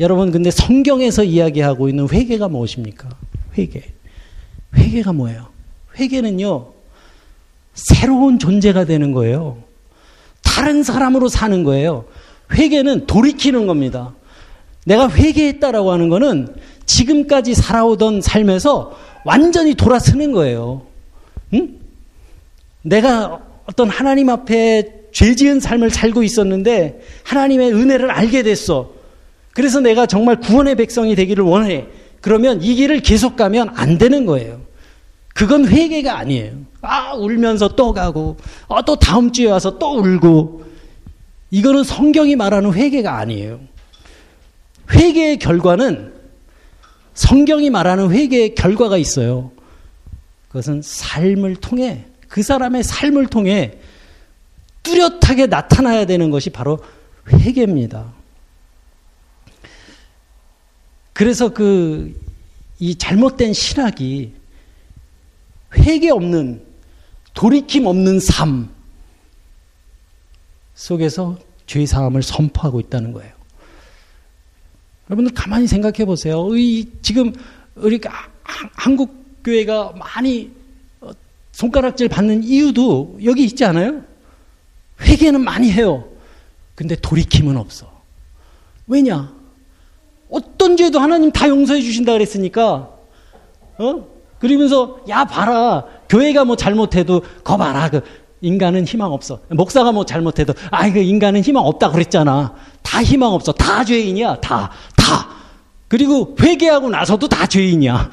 A: 여러분, 근데 성경에서 이야기하고 있는 회개가 무엇입니까? 회개. 회개가 뭐예요? 회개는요, 새로운 존재가 되는 거예요. 다른 사람으로 사는 거예요. 회개는 돌이키는 겁니다. 내가 회개했다라고 하는 거는 지금까지 살아오던 삶에서 완전히 돌아서는 거예요. 응? 내가 어떤 하나님 앞에 죄 지은 삶을 살고 있었는데 하나님의 은혜를 알게 됐어. 그래서 내가 정말 구원의 백성이 되기를 원해. 그러면 이 길을 계속 가면 안 되는 거예요. 그건 회개가 아니에요. 아, 울면서 또 가고, 아, 또 다음 주에 와서 또 울고. 이거는 성경이 말하는 회개가 아니에요. 회개의 결과는 성경이 말하는 회개의 결과가 있어요. 그것은 삶을 통해 그 사람의 삶을 통해 뚜렷하게 나타나야 되는 것이 바로 회개입니다. 그래서 그 이 잘못된 신학이 회개 없는 돌이킴 없는 삶 속에서 죄 사함을 선포하고 있다는 거예요. 여러분들 가만히 생각해 보세요. 이 지금 우리 한국 교회가 많이 어, 손가락질 받는 이유도 여기 있지 않아요? 회개는 많이 해요. 근데 돌이킴은 없어. 왜냐? 어떤 죄도 하나님 다 용서해 주신다 그랬으니까, 어? 그러면서, 야, 봐라. 교회가 뭐 잘못해도, 거 봐라. 그, 인간은 희망 없어. 목사가 뭐 잘못해도, 아이, 그 인간은 희망 없다 그랬잖아. 다 희망 없어. 다 죄인이야. 다. 다. 그리고 회개하고 나서도 다 죄인이야.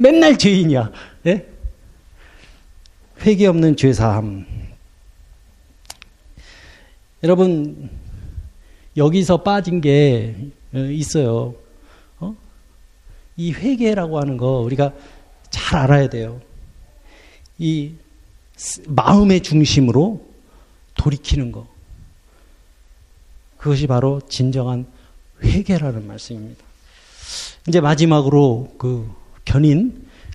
A: 맨날 죄인이야. 예? 회개 없는 죄사함. 여러분, 여기서 빠진 게 어, 있어요. 어? 이 회개라고 하는 거 우리가 잘 알아야 돼요. 이 마음의 중심으로 돌이키는 거. 그것이 바로 진정한 회개라는 말씀입니다. 이제 마지막으로 그 견인,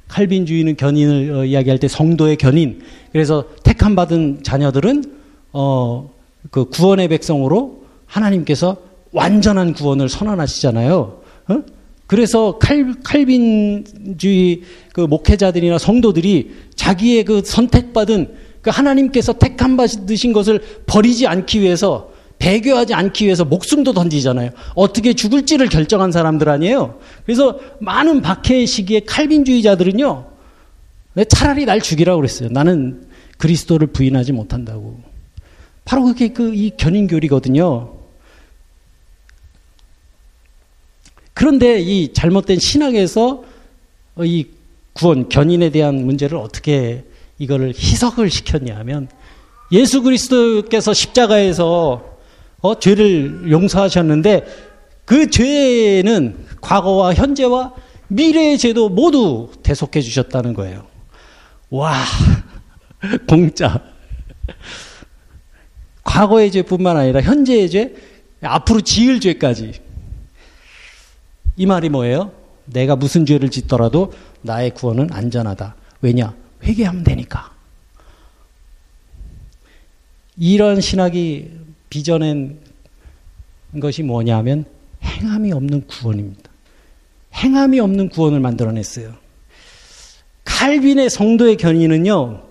A: 칼빈주의는 견인을 어, 이야기할 때 성도의 견인. 그래서 택함 받은 자녀들은 어, 그 구원의 백성으로 하나님께서 완전한 구원을 선언하시잖아요. 어? 그래서 칼, 칼빈주의 그 목회자들이나 성도들이 자기의 그 선택받은 그 하나님께서 택함 받으신 것을 버리지 않기 위해서 배교하지 않기 위해서 목숨도 던지잖아요. 어떻게 죽을지를 결정한 사람들 아니에요. 그래서 많은 박해의 시기에 칼빈주의자들은요. 차라리 날 죽이라고 그랬어요. 나는 그리스도를 부인하지 못한다고. 바로 그게 그 이 견인교리거든요. 그런데 이 잘못된 신학에서 이 구원, 견인에 대한 문제를 어떻게 이거를 희석을 시켰냐 하면 예수 그리스도께서 십자가에서 어, 죄를 용서하셨는데 그 죄는 과거와 현재와 미래의 죄도 모두 대속해 주셨다는 거예요. 와, 공짜. 과거의 죄뿐만 아니라 현재의 죄, 앞으로 지을 죄까지. 이 말이 뭐예요? 내가 무슨 죄를 짓더라도 나의 구원은 안전하다. 왜냐? 회개하면 되니까. 이런 신학이 빚어낸 것이 뭐냐면 행함이 없는 구원입니다. 행함이 없는 구원을 만들어냈어요. 칼빈의 성도의 견인은요,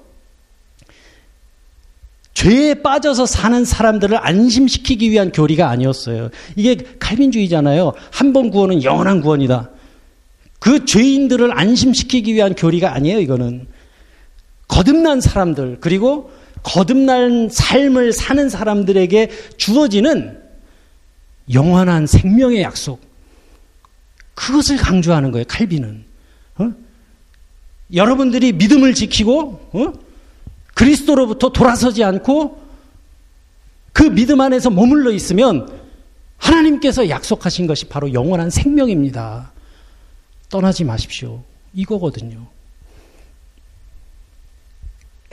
A: 죄에 빠져서 사는 사람들을 안심시키기 위한 교리가 아니었어요. 이게 칼빈주의잖아요. 한 번 구원은 영원한 구원이다. 그 죄인들을 안심시키기 위한 교리가 아니에요, 이거는. 거듭난 사람들, 그리고 거듭난 삶을 사는 사람들에게 주어지는 영원한 생명의 약속. 그것을 강조하는 거예요, 칼빈은. 어? 여러분들이 믿음을 지키고, 어? 그리스도로부터 돌아서지 않고 그 믿음 안에서 머물러 있으면 하나님께서 약속하신 것이 바로 영원한 생명입니다. 떠나지 마십시오. 이거거든요.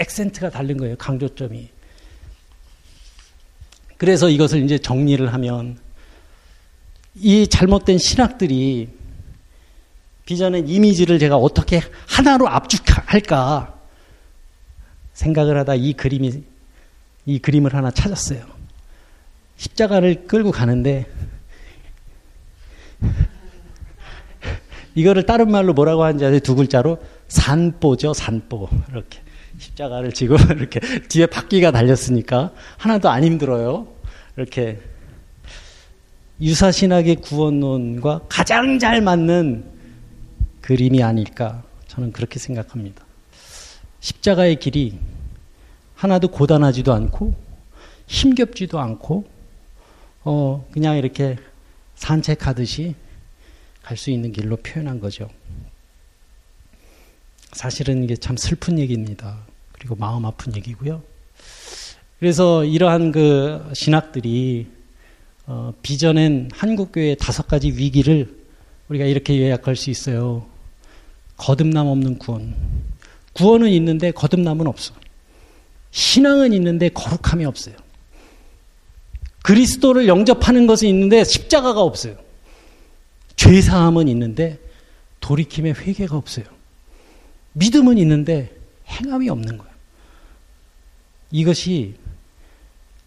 A: 액센트가 다른 거예요. 강조점이. 그래서 이것을 이제 정리를 하면 이 잘못된 신학들이 비전의 이미지를 제가 어떻게 하나로 압축할까 생각을 하다 이 그림이 이 그림을 하나 찾았어요. 십자가를 끌고 가는데 이거를 다른 말로 뭐라고 하는지 아세요? 두 글자로 산보죠, 산보. 이렇게 십자가를 지고 이렇게 뒤에 바퀴가 달렸으니까 하나도 안 힘들어요. 이렇게 유사신학의 구원론과 가장 잘 맞는 그림이 아닐까 저는 그렇게 생각합니다. 십자가의 길이 하나도 고단하지도 않고 힘겹지도 않고 어 그냥 이렇게 산책하듯이 갈 수 있는 길로 표현한 거죠. 사실은 이게 참 슬픈 얘기입니다. 그리고 마음 아픈 얘기고요. 그래서 이러한 그 신학들이 어, 비전엔 한국 교회의 다섯 가지 위기를 우리가 이렇게 요약할 수 있어요. 거듭남 없는 구원. 구원은 있는데 거듭남은 없어. 신앙은 있는데 거룩함이 없어요. 그리스도를 영접하는 것은 있는데 십자가가 없어요. 죄사함은 있는데 돌이킴의 회개가 없어요. 믿음은 있는데 행함이 없는 거예요. 이것이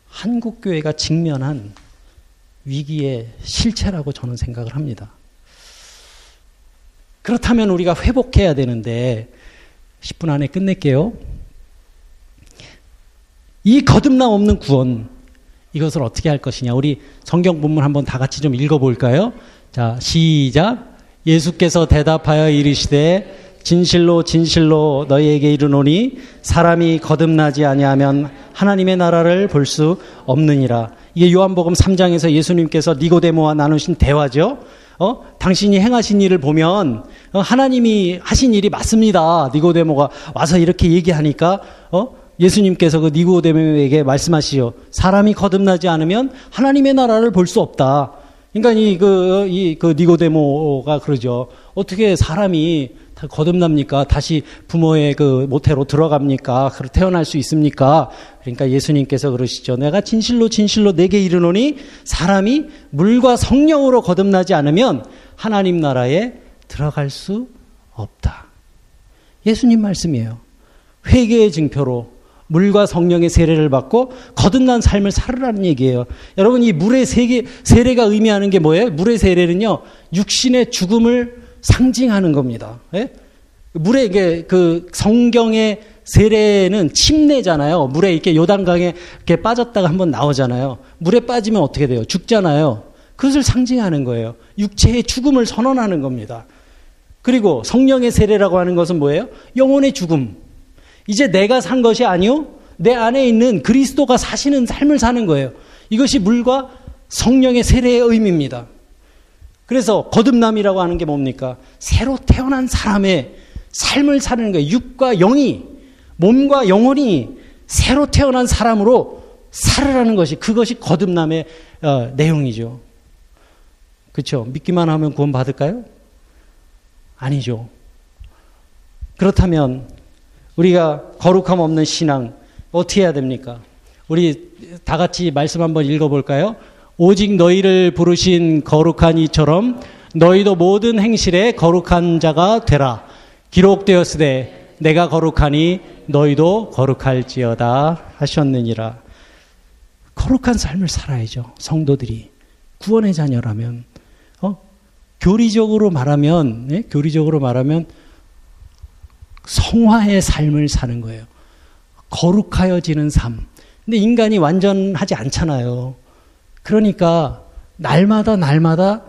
A: 한국 교회가 직면한 위기의 실체라고 저는 생각을 합니다. 그렇다면 우리가 회복해야 되는데 10분 안에 끝낼게요. 이 거듭남 없는 구원 이것을 어떻게 할 것이냐. 우리 성경 본문 한번 다 같이 좀 읽어 볼까요? 자, 시작. 예수께서 대답하여 이르시되 진실로 진실로 너희에게 이르노니 사람이 거듭나지 아니하면 하나님의 나라를 볼 수 없느니라. 이게 요한복음 3장에서 예수님께서 니고데모와 나누신 대화죠. 어? 당신이 행하신 일을 보면 어? 하나님이 하신 일이 맞습니다. 니고데모가 와서 이렇게 얘기하니까 어? 예수님께서 그 니고데모에게 말씀하시죠. 사람이 거듭나지 않으면 하나님의 나라를 볼 수 없다. 그러니까 이 그, 이, 그 니고데모가 그러죠. 어떻게 사람이 거듭납니까? 다시 부모의 그 모태로 들어갑니까? 태어날 수 있습니까? 그러니까 예수님께서 그러시죠. 내가 진실로 진실로 내게 이르노니 사람이 물과 성령으로 거듭나지 않으면 하나님 나라에 들어갈 수 없다. 예수님 말씀이에요. 회개의 증표로 물과 성령의 세례를 받고 거듭난 삶을 살으라는 얘기예요. 여러분 이 물의 세계, 세례가 의미하는 게 뭐예요? 물의 세례는요 육신의 죽음을 상징하는 겁니다. 예? 물에 이게 그 성경의 세례는 침례잖아요. 물에 이렇게 요단강에 이렇게 빠졌다가 한번 나오잖아요. 물에 빠지면 어떻게 돼요? 죽잖아요. 그것을 상징하는 거예요. 육체의 죽음을 선언하는 겁니다. 그리고 성령의 세례라고 하는 것은 뭐예요? 영혼의 죽음. 이제 내가 산 것이 아니요. 내 안에 있는 그리스도가 사시는 삶을 사는 거예요. 이것이 물과 성령의 세례의 의미입니다. 그래서 거듭남이라고 하는 게 뭡니까? 새로 태어난 사람의 삶을 사는 거예요. 육과 영이, 몸과 영혼이 새로 태어난 사람으로 살으라는 것이 그것이 거듭남의 어, 내용이죠. 그렇죠? 믿기만 하면 구원 받을까요? 아니죠. 그렇다면 우리가 거룩함 없는 신앙 어떻게 해야 됩니까? 우리 다 같이 말씀 한번 읽어볼까요? 오직 너희를 부르신 거룩한 이처럼 너희도 모든 행실에 거룩한 자가 되라. 기록되었으되 내가 거룩하니 너희도 거룩할지어다 하셨느니라. 거룩한 삶을 살아야죠. 성도들이 구원의 자녀라면 어? 교리적으로 말하면 네? 교리적으로 말하면 성화의 삶을 사는 거예요. 거룩하여지는 삶. 근데 인간이 완전하지 않잖아요. 그러니까 날마다 날마다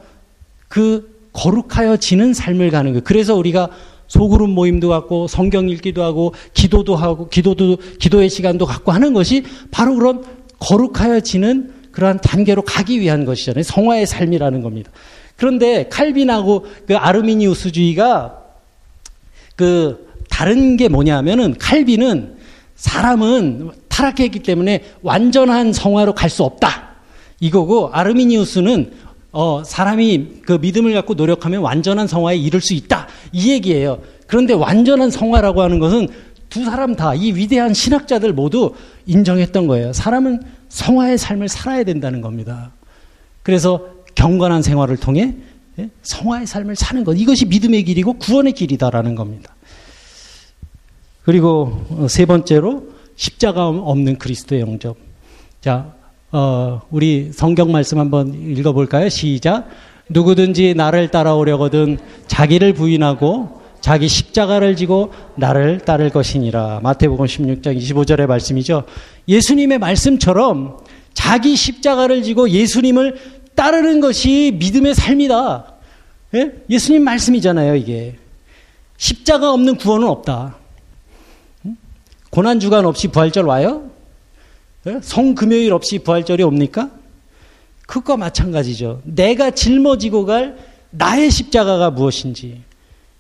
A: 그 거룩하여 지는 삶을 가는 거예요. 그래서 우리가 소그룹 모임도 갖고 성경 읽기도 하고 기도도 하고 기도도 기도의 시간도 갖고 하는 것이 바로 그런 거룩하여 지는 그러한 단계로 가기 위한 것이잖아요. 성화의 삶이라는 겁니다. 그런데 칼빈하고 그 아르미니우스주의가 그 다른 게 뭐냐면은 칼빈은 사람은 타락했기 때문에 완전한 성화로 갈 수 없다. 이거고 아르미니우스는 어, 사람이 그 믿음을 갖고 노력하면 완전한 성화에 이를 수 있다. 이 얘기예요. 그런데 완전한 성화라고 하는 것은 두 사람 다 이 위대한 신학자들 모두 인정했던 거예요. 사람은 성화의 삶을 살아야 된다는 겁니다. 그래서 경건한 생활을 통해 예, 성화의 삶을 사는 것. 이것이 믿음의 길이고 구원의 길이다라는 겁니다. 그리고 어, 세 번째로 십자가 없는 그리스도의 영접. 자, 어, 우리 성경 말씀 한번 읽어볼까요? 시작. 누구든지 나를 따라오려거든 자기를 부인하고 자기 십자가를 지고 나를 따를 것이니라. 마태복음 16장 25절의 말씀이죠. 예수님의 말씀처럼 자기 십자가를 지고 예수님을 따르는 것이 믿음의 삶이다. 예? 수님 말씀이잖아요, 이게. 십자가 없는 구원은 없다. 고난주간 없이 부활절 와요? 예? 성금요일 없이 부활절이 옵니까? 그것과 마찬가지죠. 내가 짊어지고 갈 나의 십자가가 무엇인지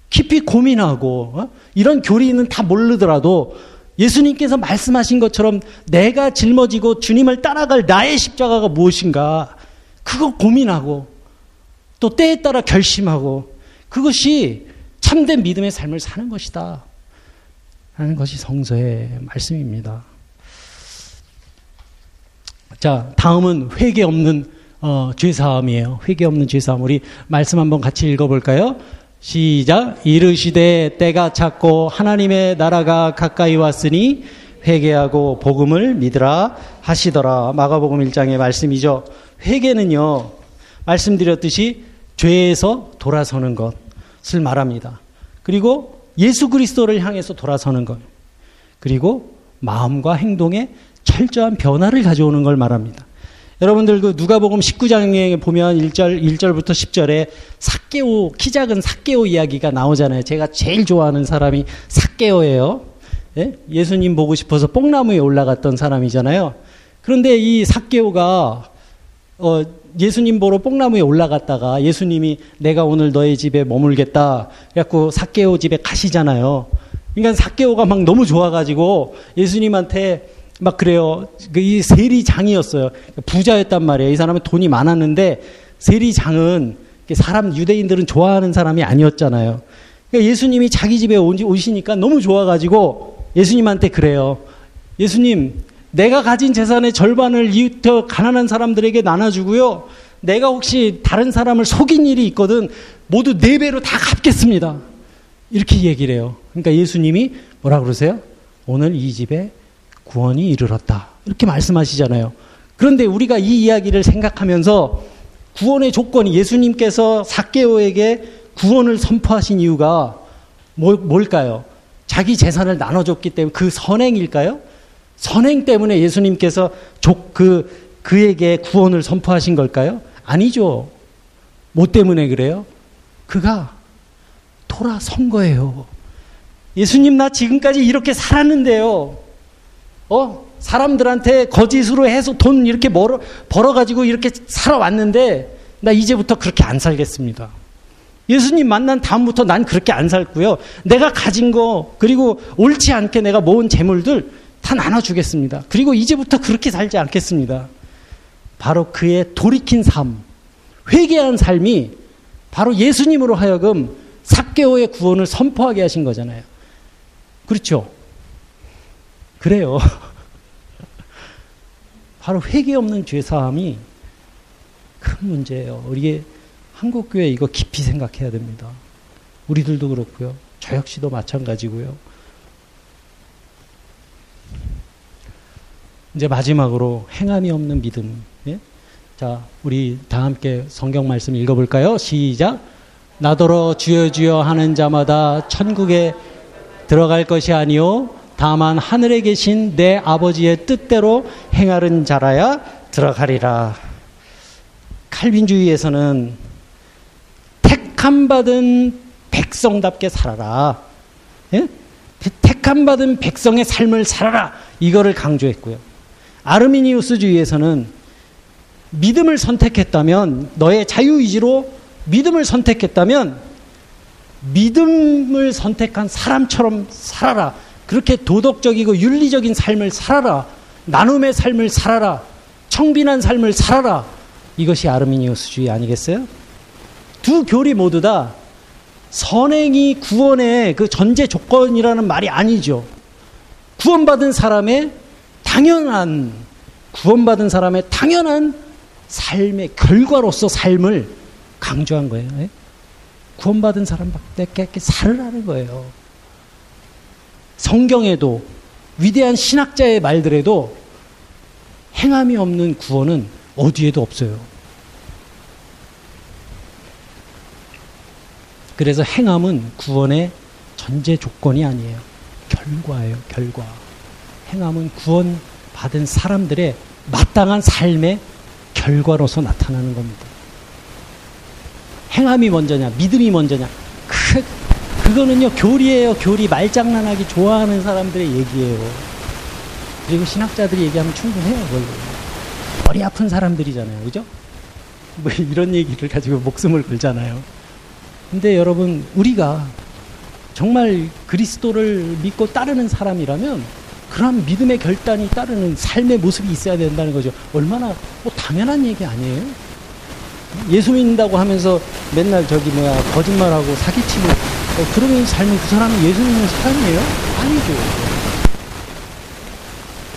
A: 깊이 고민하고 어? 이런 교리는 다 모르더라도 예수님께서 말씀하신 것처럼 내가 짊어지고 주님을 따라갈 나의 십자가가 무엇인가 그거 고민하고 또 때에 따라 결심하고 그것이 참된 믿음의 삶을 사는 것이다. 하는 것이 성서의 말씀입니다. 자, 다음은 회개 없는 어, 죄사함이에요. 회개 없는 죄사함. 우리 말씀 한번 같이 읽어볼까요? 시작. 이르시되 때가 찼고 하나님의 나라가 가까이 왔으니 회개하고 복음을 믿으라 하시더라. 마가복음 1장의 말씀이죠. 회개는요. 말씀드렸듯이 죄에서 돌아서는 것을 말합니다. 그리고 예수 그리스도를 향해서 돌아서는 것. 그리고 마음과 행동에 철저한 변화를 가져오는 걸 말합니다. 여러분들 그 누가복음 19장에 보면 1절 1절부터 10절에 삭개오 키 작은 삭개오 이야기가 나오잖아요. 제가 제일 좋아하는 사람이 삭개오예요. 예? 수님 보고 싶어서 뽕나무에 올라갔던 사람이잖아요. 그런데 이 삭개오가 어, 예수님 보러 뽕나무에 올라갔다가 예수님이 내가 오늘 너의 집에 머물겠다. 그래갖고 삭개오 집에 가시잖아요. 그러니까 삭개오가 막 너무 좋아가지고 예수님한테 막 그래요. 그이 세리장이었어요. 부자였단 말이에요. 이 사람은 돈이 많았는데 세리장은 사람 유대인들은 좋아하는 사람이 아니었잖아요. 그러니까 예수님이 자기 집에 오시니까 너무 좋아가지고 예수님한테 그래요. 예수님, 내가 가진 재산의 절반을 이웃 가난한 사람들에게 나눠주고요. 내가 혹시 다른 사람을 속인 일이 있거든 모두 네 배로 다 갚겠습니다. 이렇게 얘기를 해요. 그러니까 예수님이 뭐라 그러세요? 오늘 이 집에 구원이 이르렀다. 이렇게 말씀하시잖아요. 그런데 우리가 이 이야기를 생각하면서 구원의 조건이 예수님께서 사개오에게 구원을 선포하신 이유가 뭘 까요? 자기 재산을 나눠줬기 때문에 그 선행일까요? 선행 때문에 예수님께서 그, 그에게 구원을 선포하신 걸까요? 아니죠. 뭐 때문에 그래요? 그가 돌아선 거예요. 예수님 나 지금까지 이렇게 살았는데요. 어? 사람들한테 거짓으로 해서 돈 이렇게 벌어, 벌어가지고 이렇게 살아왔는데, 나 이제부터 그렇게 안 살겠습니다. 예수님 만난 다음부터 난 그렇게 안 살고요. 내가 가진 거, 그리고 옳지 않게 내가 모은 재물들 다 나눠주겠습니다. 그리고 이제부터 그렇게 살지 않겠습니다. 바로 그의 돌이킨 삶, 회개한 삶이 바로 예수님으로 하여금 삭 삭개오의 구원을 선포하게 하신 거잖아요. 그렇죠? 그래요. 바로 회개 없는 죄 사함이 큰 문제예요. 우리 한국 교회 이거 깊이 생각해야 됩니다. 우리들도 그렇고요. 저 역시도 마찬가지고요. 이제 마지막으로 행함이 없는 믿음. 예? 자, 우리 다 함께 성경 말씀 읽어볼까요? 시작. 나더러 주여 주여 하는 자마다 천국에 들어갈 것이 아니요 다만 하늘에 계신 내 아버지의 뜻대로 행하는 자라야 들어가리라. 칼빈주의에서는 택함 받은 백성답게 살아라. 예? 택함 받은 백성의 삶을 살아라. 이거를 강조했고요. 아르미니우스주의에서는 믿음을 선택했다면 너의 자유의지로 믿음을 선택했다면 믿음을 선택한 사람처럼 살아라. 그렇게 도덕적이고 윤리적인 삶을 살아라. 나눔의 삶을 살아라. 청빈한 삶을 살아라. 이것이 아르미니우스주의 아니겠어요? 두 교리 모두 다 선행이 구원의 그 전제 조건이라는 말이 아니죠. 구원받은 사람의 당연한 구원받은 사람의 당연한 삶의 결과로서 삶을 강조한 거예요. 예? 구원받은 사람밖에 살으라는 거예요. 성경에도 위대한 신학자의 말들에도 행함이 없는 구원은 어디에도 없어요. 그래서 행함은 구원의 전제 조건이 아니에요. 결과예요, 결과. 행함은 구원 받은 사람들의 마땅한 삶의 결과로서 나타나는 겁니다. 행함이 먼저냐, 믿음이 먼저냐. 그, 그거는요, 교리예요, 교리. 말장난하기 좋아하는 사람들의 얘기예요. 그리고 신학자들이 얘기하면 충분해요, 그걸로. 머리 아픈 사람들이잖아요, 그죠? 뭐 이런 얘기를 가지고 목숨을 걸잖아요. 근데 여러분, 우리가 정말 그리스도를 믿고 따르는 사람이라면 그런 믿음의 결단이 따르는 삶의 모습이 있어야 된다는 거죠. 얼마나 뭐 당연한 얘기 아니에요? 예수 믿는다고 하면서 맨날 저기 뭐야 거짓말하고 사기치고 어, 그러면 삶은 그 사람이 예수 믿는 사람이에요? 아니죠.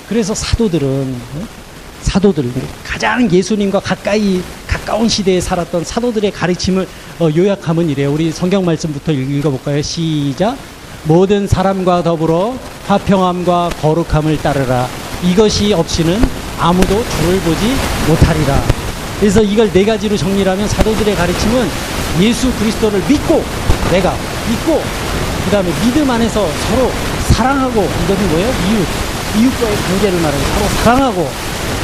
A: 그래서 사도들은 어? 사도들 가장 예수님과 가까이 가까운 시대에 살았던 사도들의 가르침을 어, 요약하면 이래요. 우리 성경 말씀부터 읽어볼까요? 시작. 모든 사람과 더불어 화평함과 거룩함을 따르라. 이것이 없이는 아무도 주를 보지 못하리라. 그래서 이걸 네 가지로 정리하면 사도들의 가르침은 예수 그리스도를 믿고 내가 믿고 그 다음에 믿음 안에서 서로 사랑하고 이것은 뭐예요? 이웃 이웃과의 관계를 말하는 서로 사랑하고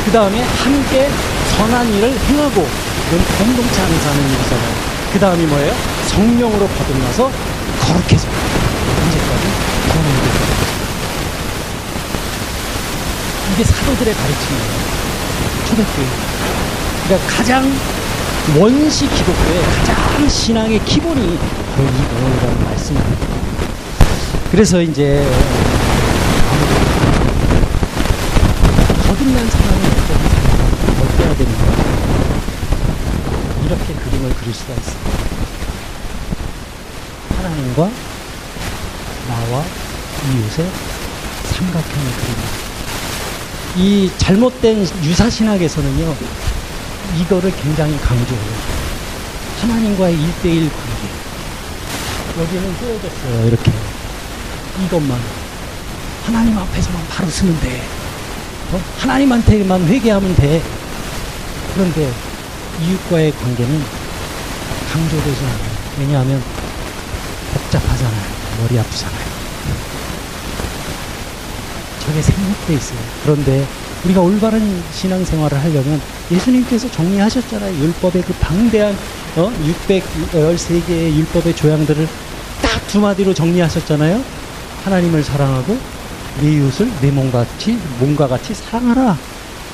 A: 그 다음에 함께 선한 일을 행하고 이건 공동체 안에서 하는 일이잖아요. 그 다음이 뭐예요? 성령으로 거듭나서 거룩해져. 언제까지? 구원을 이게 사도들의 가르침이에요. 초대교회. 그러니까 가장 원시 기독교의 가장 신앙의 기본이 바로 이 내용이라는 말씀입니다. 그래서 이제 거듭난 사람은 어떻게 됩니까? 이렇게 그림을 그릴 수가 있습니다. 하나님과 나와 이웃의 삼각형을 그립니다. 이 잘못된 유사신학에서는요, 이거를 굉장히 강조해요. 하나님과의 일대일 관계. 여기는 떼어졌어요, 이렇게. 이것만. 하나님 앞에서만 바로 쓰면 돼. 어? 하나님한테만 회개하면 돼. 그런데 이웃과의 관계는 강조되지 않아요. 왜냐하면 복잡하잖아요. 머리 아프잖아요. 저게 생략돼 있어요. 그런데 우리가 올바른 신앙생활을 하려면 예수님께서 정리하셨잖아요. 율법의 그 방대한 어? 613개의 율법의 조항들을 딱 두 마디로 정리하셨잖아요. 하나님을 사랑하고 내 이웃을 내 몸같이 몸과 같이 사랑하라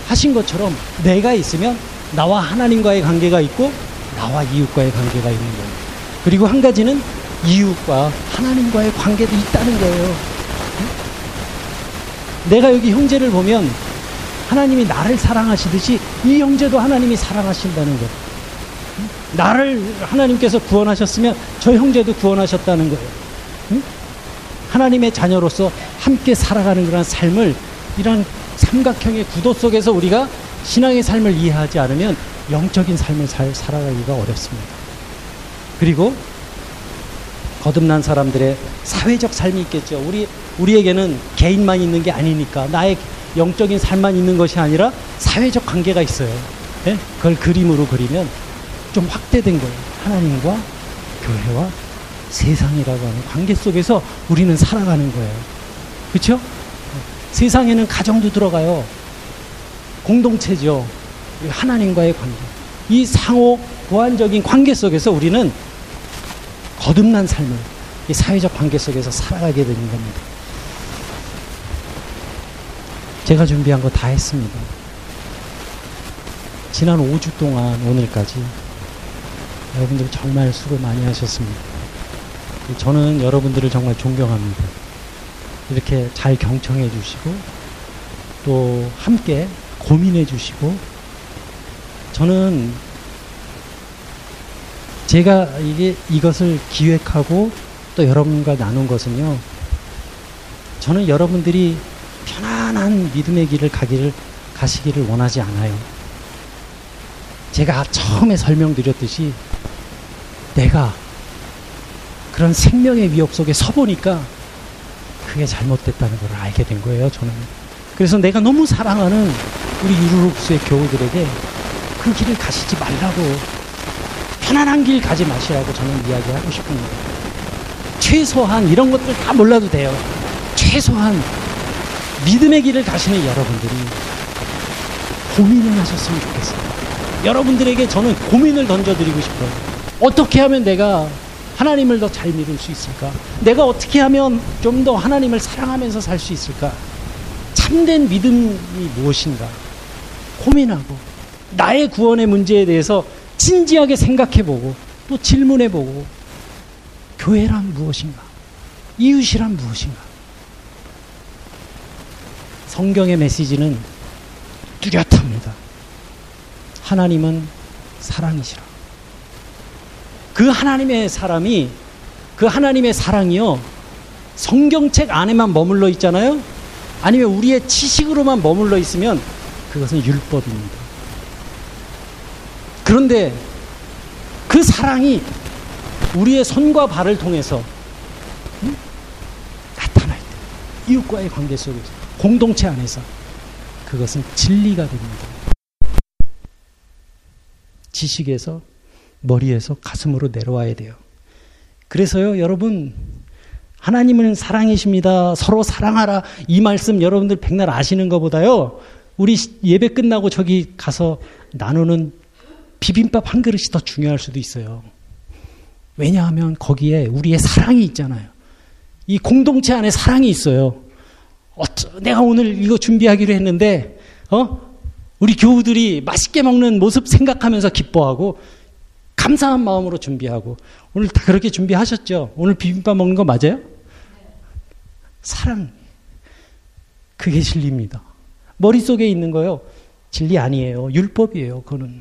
A: 하신 것처럼 내가 있으면 나와 하나님과의 관계가 있고 나와 이웃과의 관계가 있는 거예요. 그리고 한 가지는 이웃과 하나님과의 관계도 있다는 거예요. 내가 여기 형제를 보면 하나님이 나를 사랑하시듯이 이 형제도 하나님이 사랑하신다는 것. 나를 하나님께서 구원하셨으면 저 형제도 구원하셨다는 거예요. 응? 하나님의 자녀로서 함께 살아가는 그런 삶을 이런 삼각형의 구도 속에서 우리가 신앙의 삶을 이해하지 않으면 영적인 삶을 살, 살아가기가 어렵습니다. 그리고 거듭난 사람들의 사회적 삶이 있겠죠. 우리 우리에게는 개인만 있는 게 아니니까 나의 영적인 삶만 있는 것이 아니라 사회적 관계가 있어요. 네? 그걸 그림으로 그리면 좀 확대된 거예요. 하나님과 교회와 세상이라고 하는 관계 속에서 우리는 살아가는 거예요. 그렇죠? 세상에는 가정도 들어가요. 공동체죠. 하나님과의 관계. 이 상호 보완적인 관계 속에서 우리는 거듭난 삶을 이 사회적 관계 속에서 살아가게 되는 겁니다. 제가 준비한 거 다 했습니다. 지난 5주 동안 오늘까지 여러분들 정말 수고 많이 하셨습니다. 저는 여러분들을 정말 존경합니다. 이렇게 잘 경청해 주시고 또 함께 고민해 주시고 저는 제가 이게 이것을 기획하고 또 여러분과 나눈 것은요. 저는 여러분들이 편안한 믿음의 길을 가기를 가시기를 원하지 않아요. 제가 처음에 설명드렸듯이 내가 그런 생명의 위협 속에 서보니까 그게 잘못됐다는 걸 알게 된 거예요, 저는. 그래서 내가 너무 사랑하는 우리 유루룩스의 교우들에게 그 길을 가시지 말라고 편안한 길 가지 마시라고 저는 이야기하고 싶습니다. 최소한 이런 것들 다 몰라도 돼요. 최소한 믿음의 길을 가시는 여러분들이 고민을 하셨으면 좋겠어요. 여러분들에게 저는 고민을 던져드리고 싶어요. 어떻게 하면 내가 하나님을 더 잘 믿을 수 있을까? 내가 어떻게 하면 좀 더 하나님을 사랑하면서 살 수 있을까? 참된 믿음이 무엇인가? 고민하고 나의 구원의 문제에 대해서 진지하게 생각해보고 또 질문해보고 교회란 무엇인가? 이웃이란 무엇인가? 성경의 메시지는 뚜렷합니다. 하나님은 사랑이시라. 그 하나님의 사람이 그 하나님의 사랑이요 성경책 안에만 머물러 있잖아요. 아니면 우리의 지식으로만 머물러 있으면 그것은 율법입니다. 그런데 그 사랑이 우리의 손과 발을 통해서 응? 나타날 때 이웃과의 관계 속에서 공동체 안에서 그것은 진리가 됩니다. 지식에서 머리에서 가슴으로 내려와야 돼요. 그래서요, 여러분, 하나님은 사랑이십니다. 서로 사랑하라. 이 말씀 여러분들 백날 아시는 것보다요, 우리 예배 끝나고 저기 가서 나누는 비빔밥 한 그릇이 더 중요할 수도 있어요. 왜냐하면 거기에 우리의 사랑이 있잖아요. 이 공동체 안에 사랑이 있어요. 어쩌, 내가 오늘 이거 준비하기로 했는데, 어? 우리 교우들이 맛있게 먹는 모습 생각하면서 기뻐하고, 감사한 마음으로 준비하고 오늘 다 그렇게 준비하셨죠? 오늘 비빔밥 먹는 거 맞아요? 사랑 그게 진리입니다. 머릿속에 있는 거요. 진리 아니에요. 율법이에요. 그거는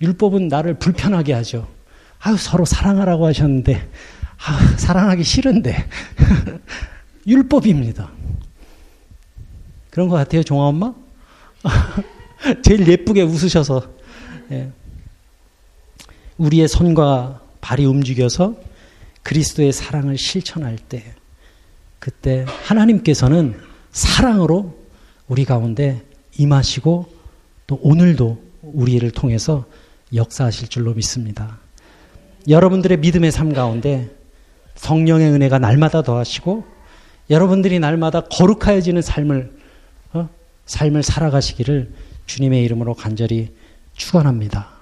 A: 율법은 나를 불편하게 하죠. 아유 서로 사랑하라고 하셨는데 아 사랑하기 싫은데 율법입니다. 그런 것 같아요, 종아 엄마? 제일 예쁘게 웃으셔서. 예. 우리의 손과 발이 움직여서 그리스도의 사랑을 실천할 때 그때 하나님께서는 사랑으로 우리 가운데 임하시고 또 오늘도 우리를 통해서 역사하실 줄로 믿습니다. 여러분들의 믿음의 삶 가운데 성령의 은혜가 날마다 더하시고 여러분들이 날마다 거룩하여지는 삶을 어? 삶을 살아가시기를 주님의 이름으로 간절히 축원합니다.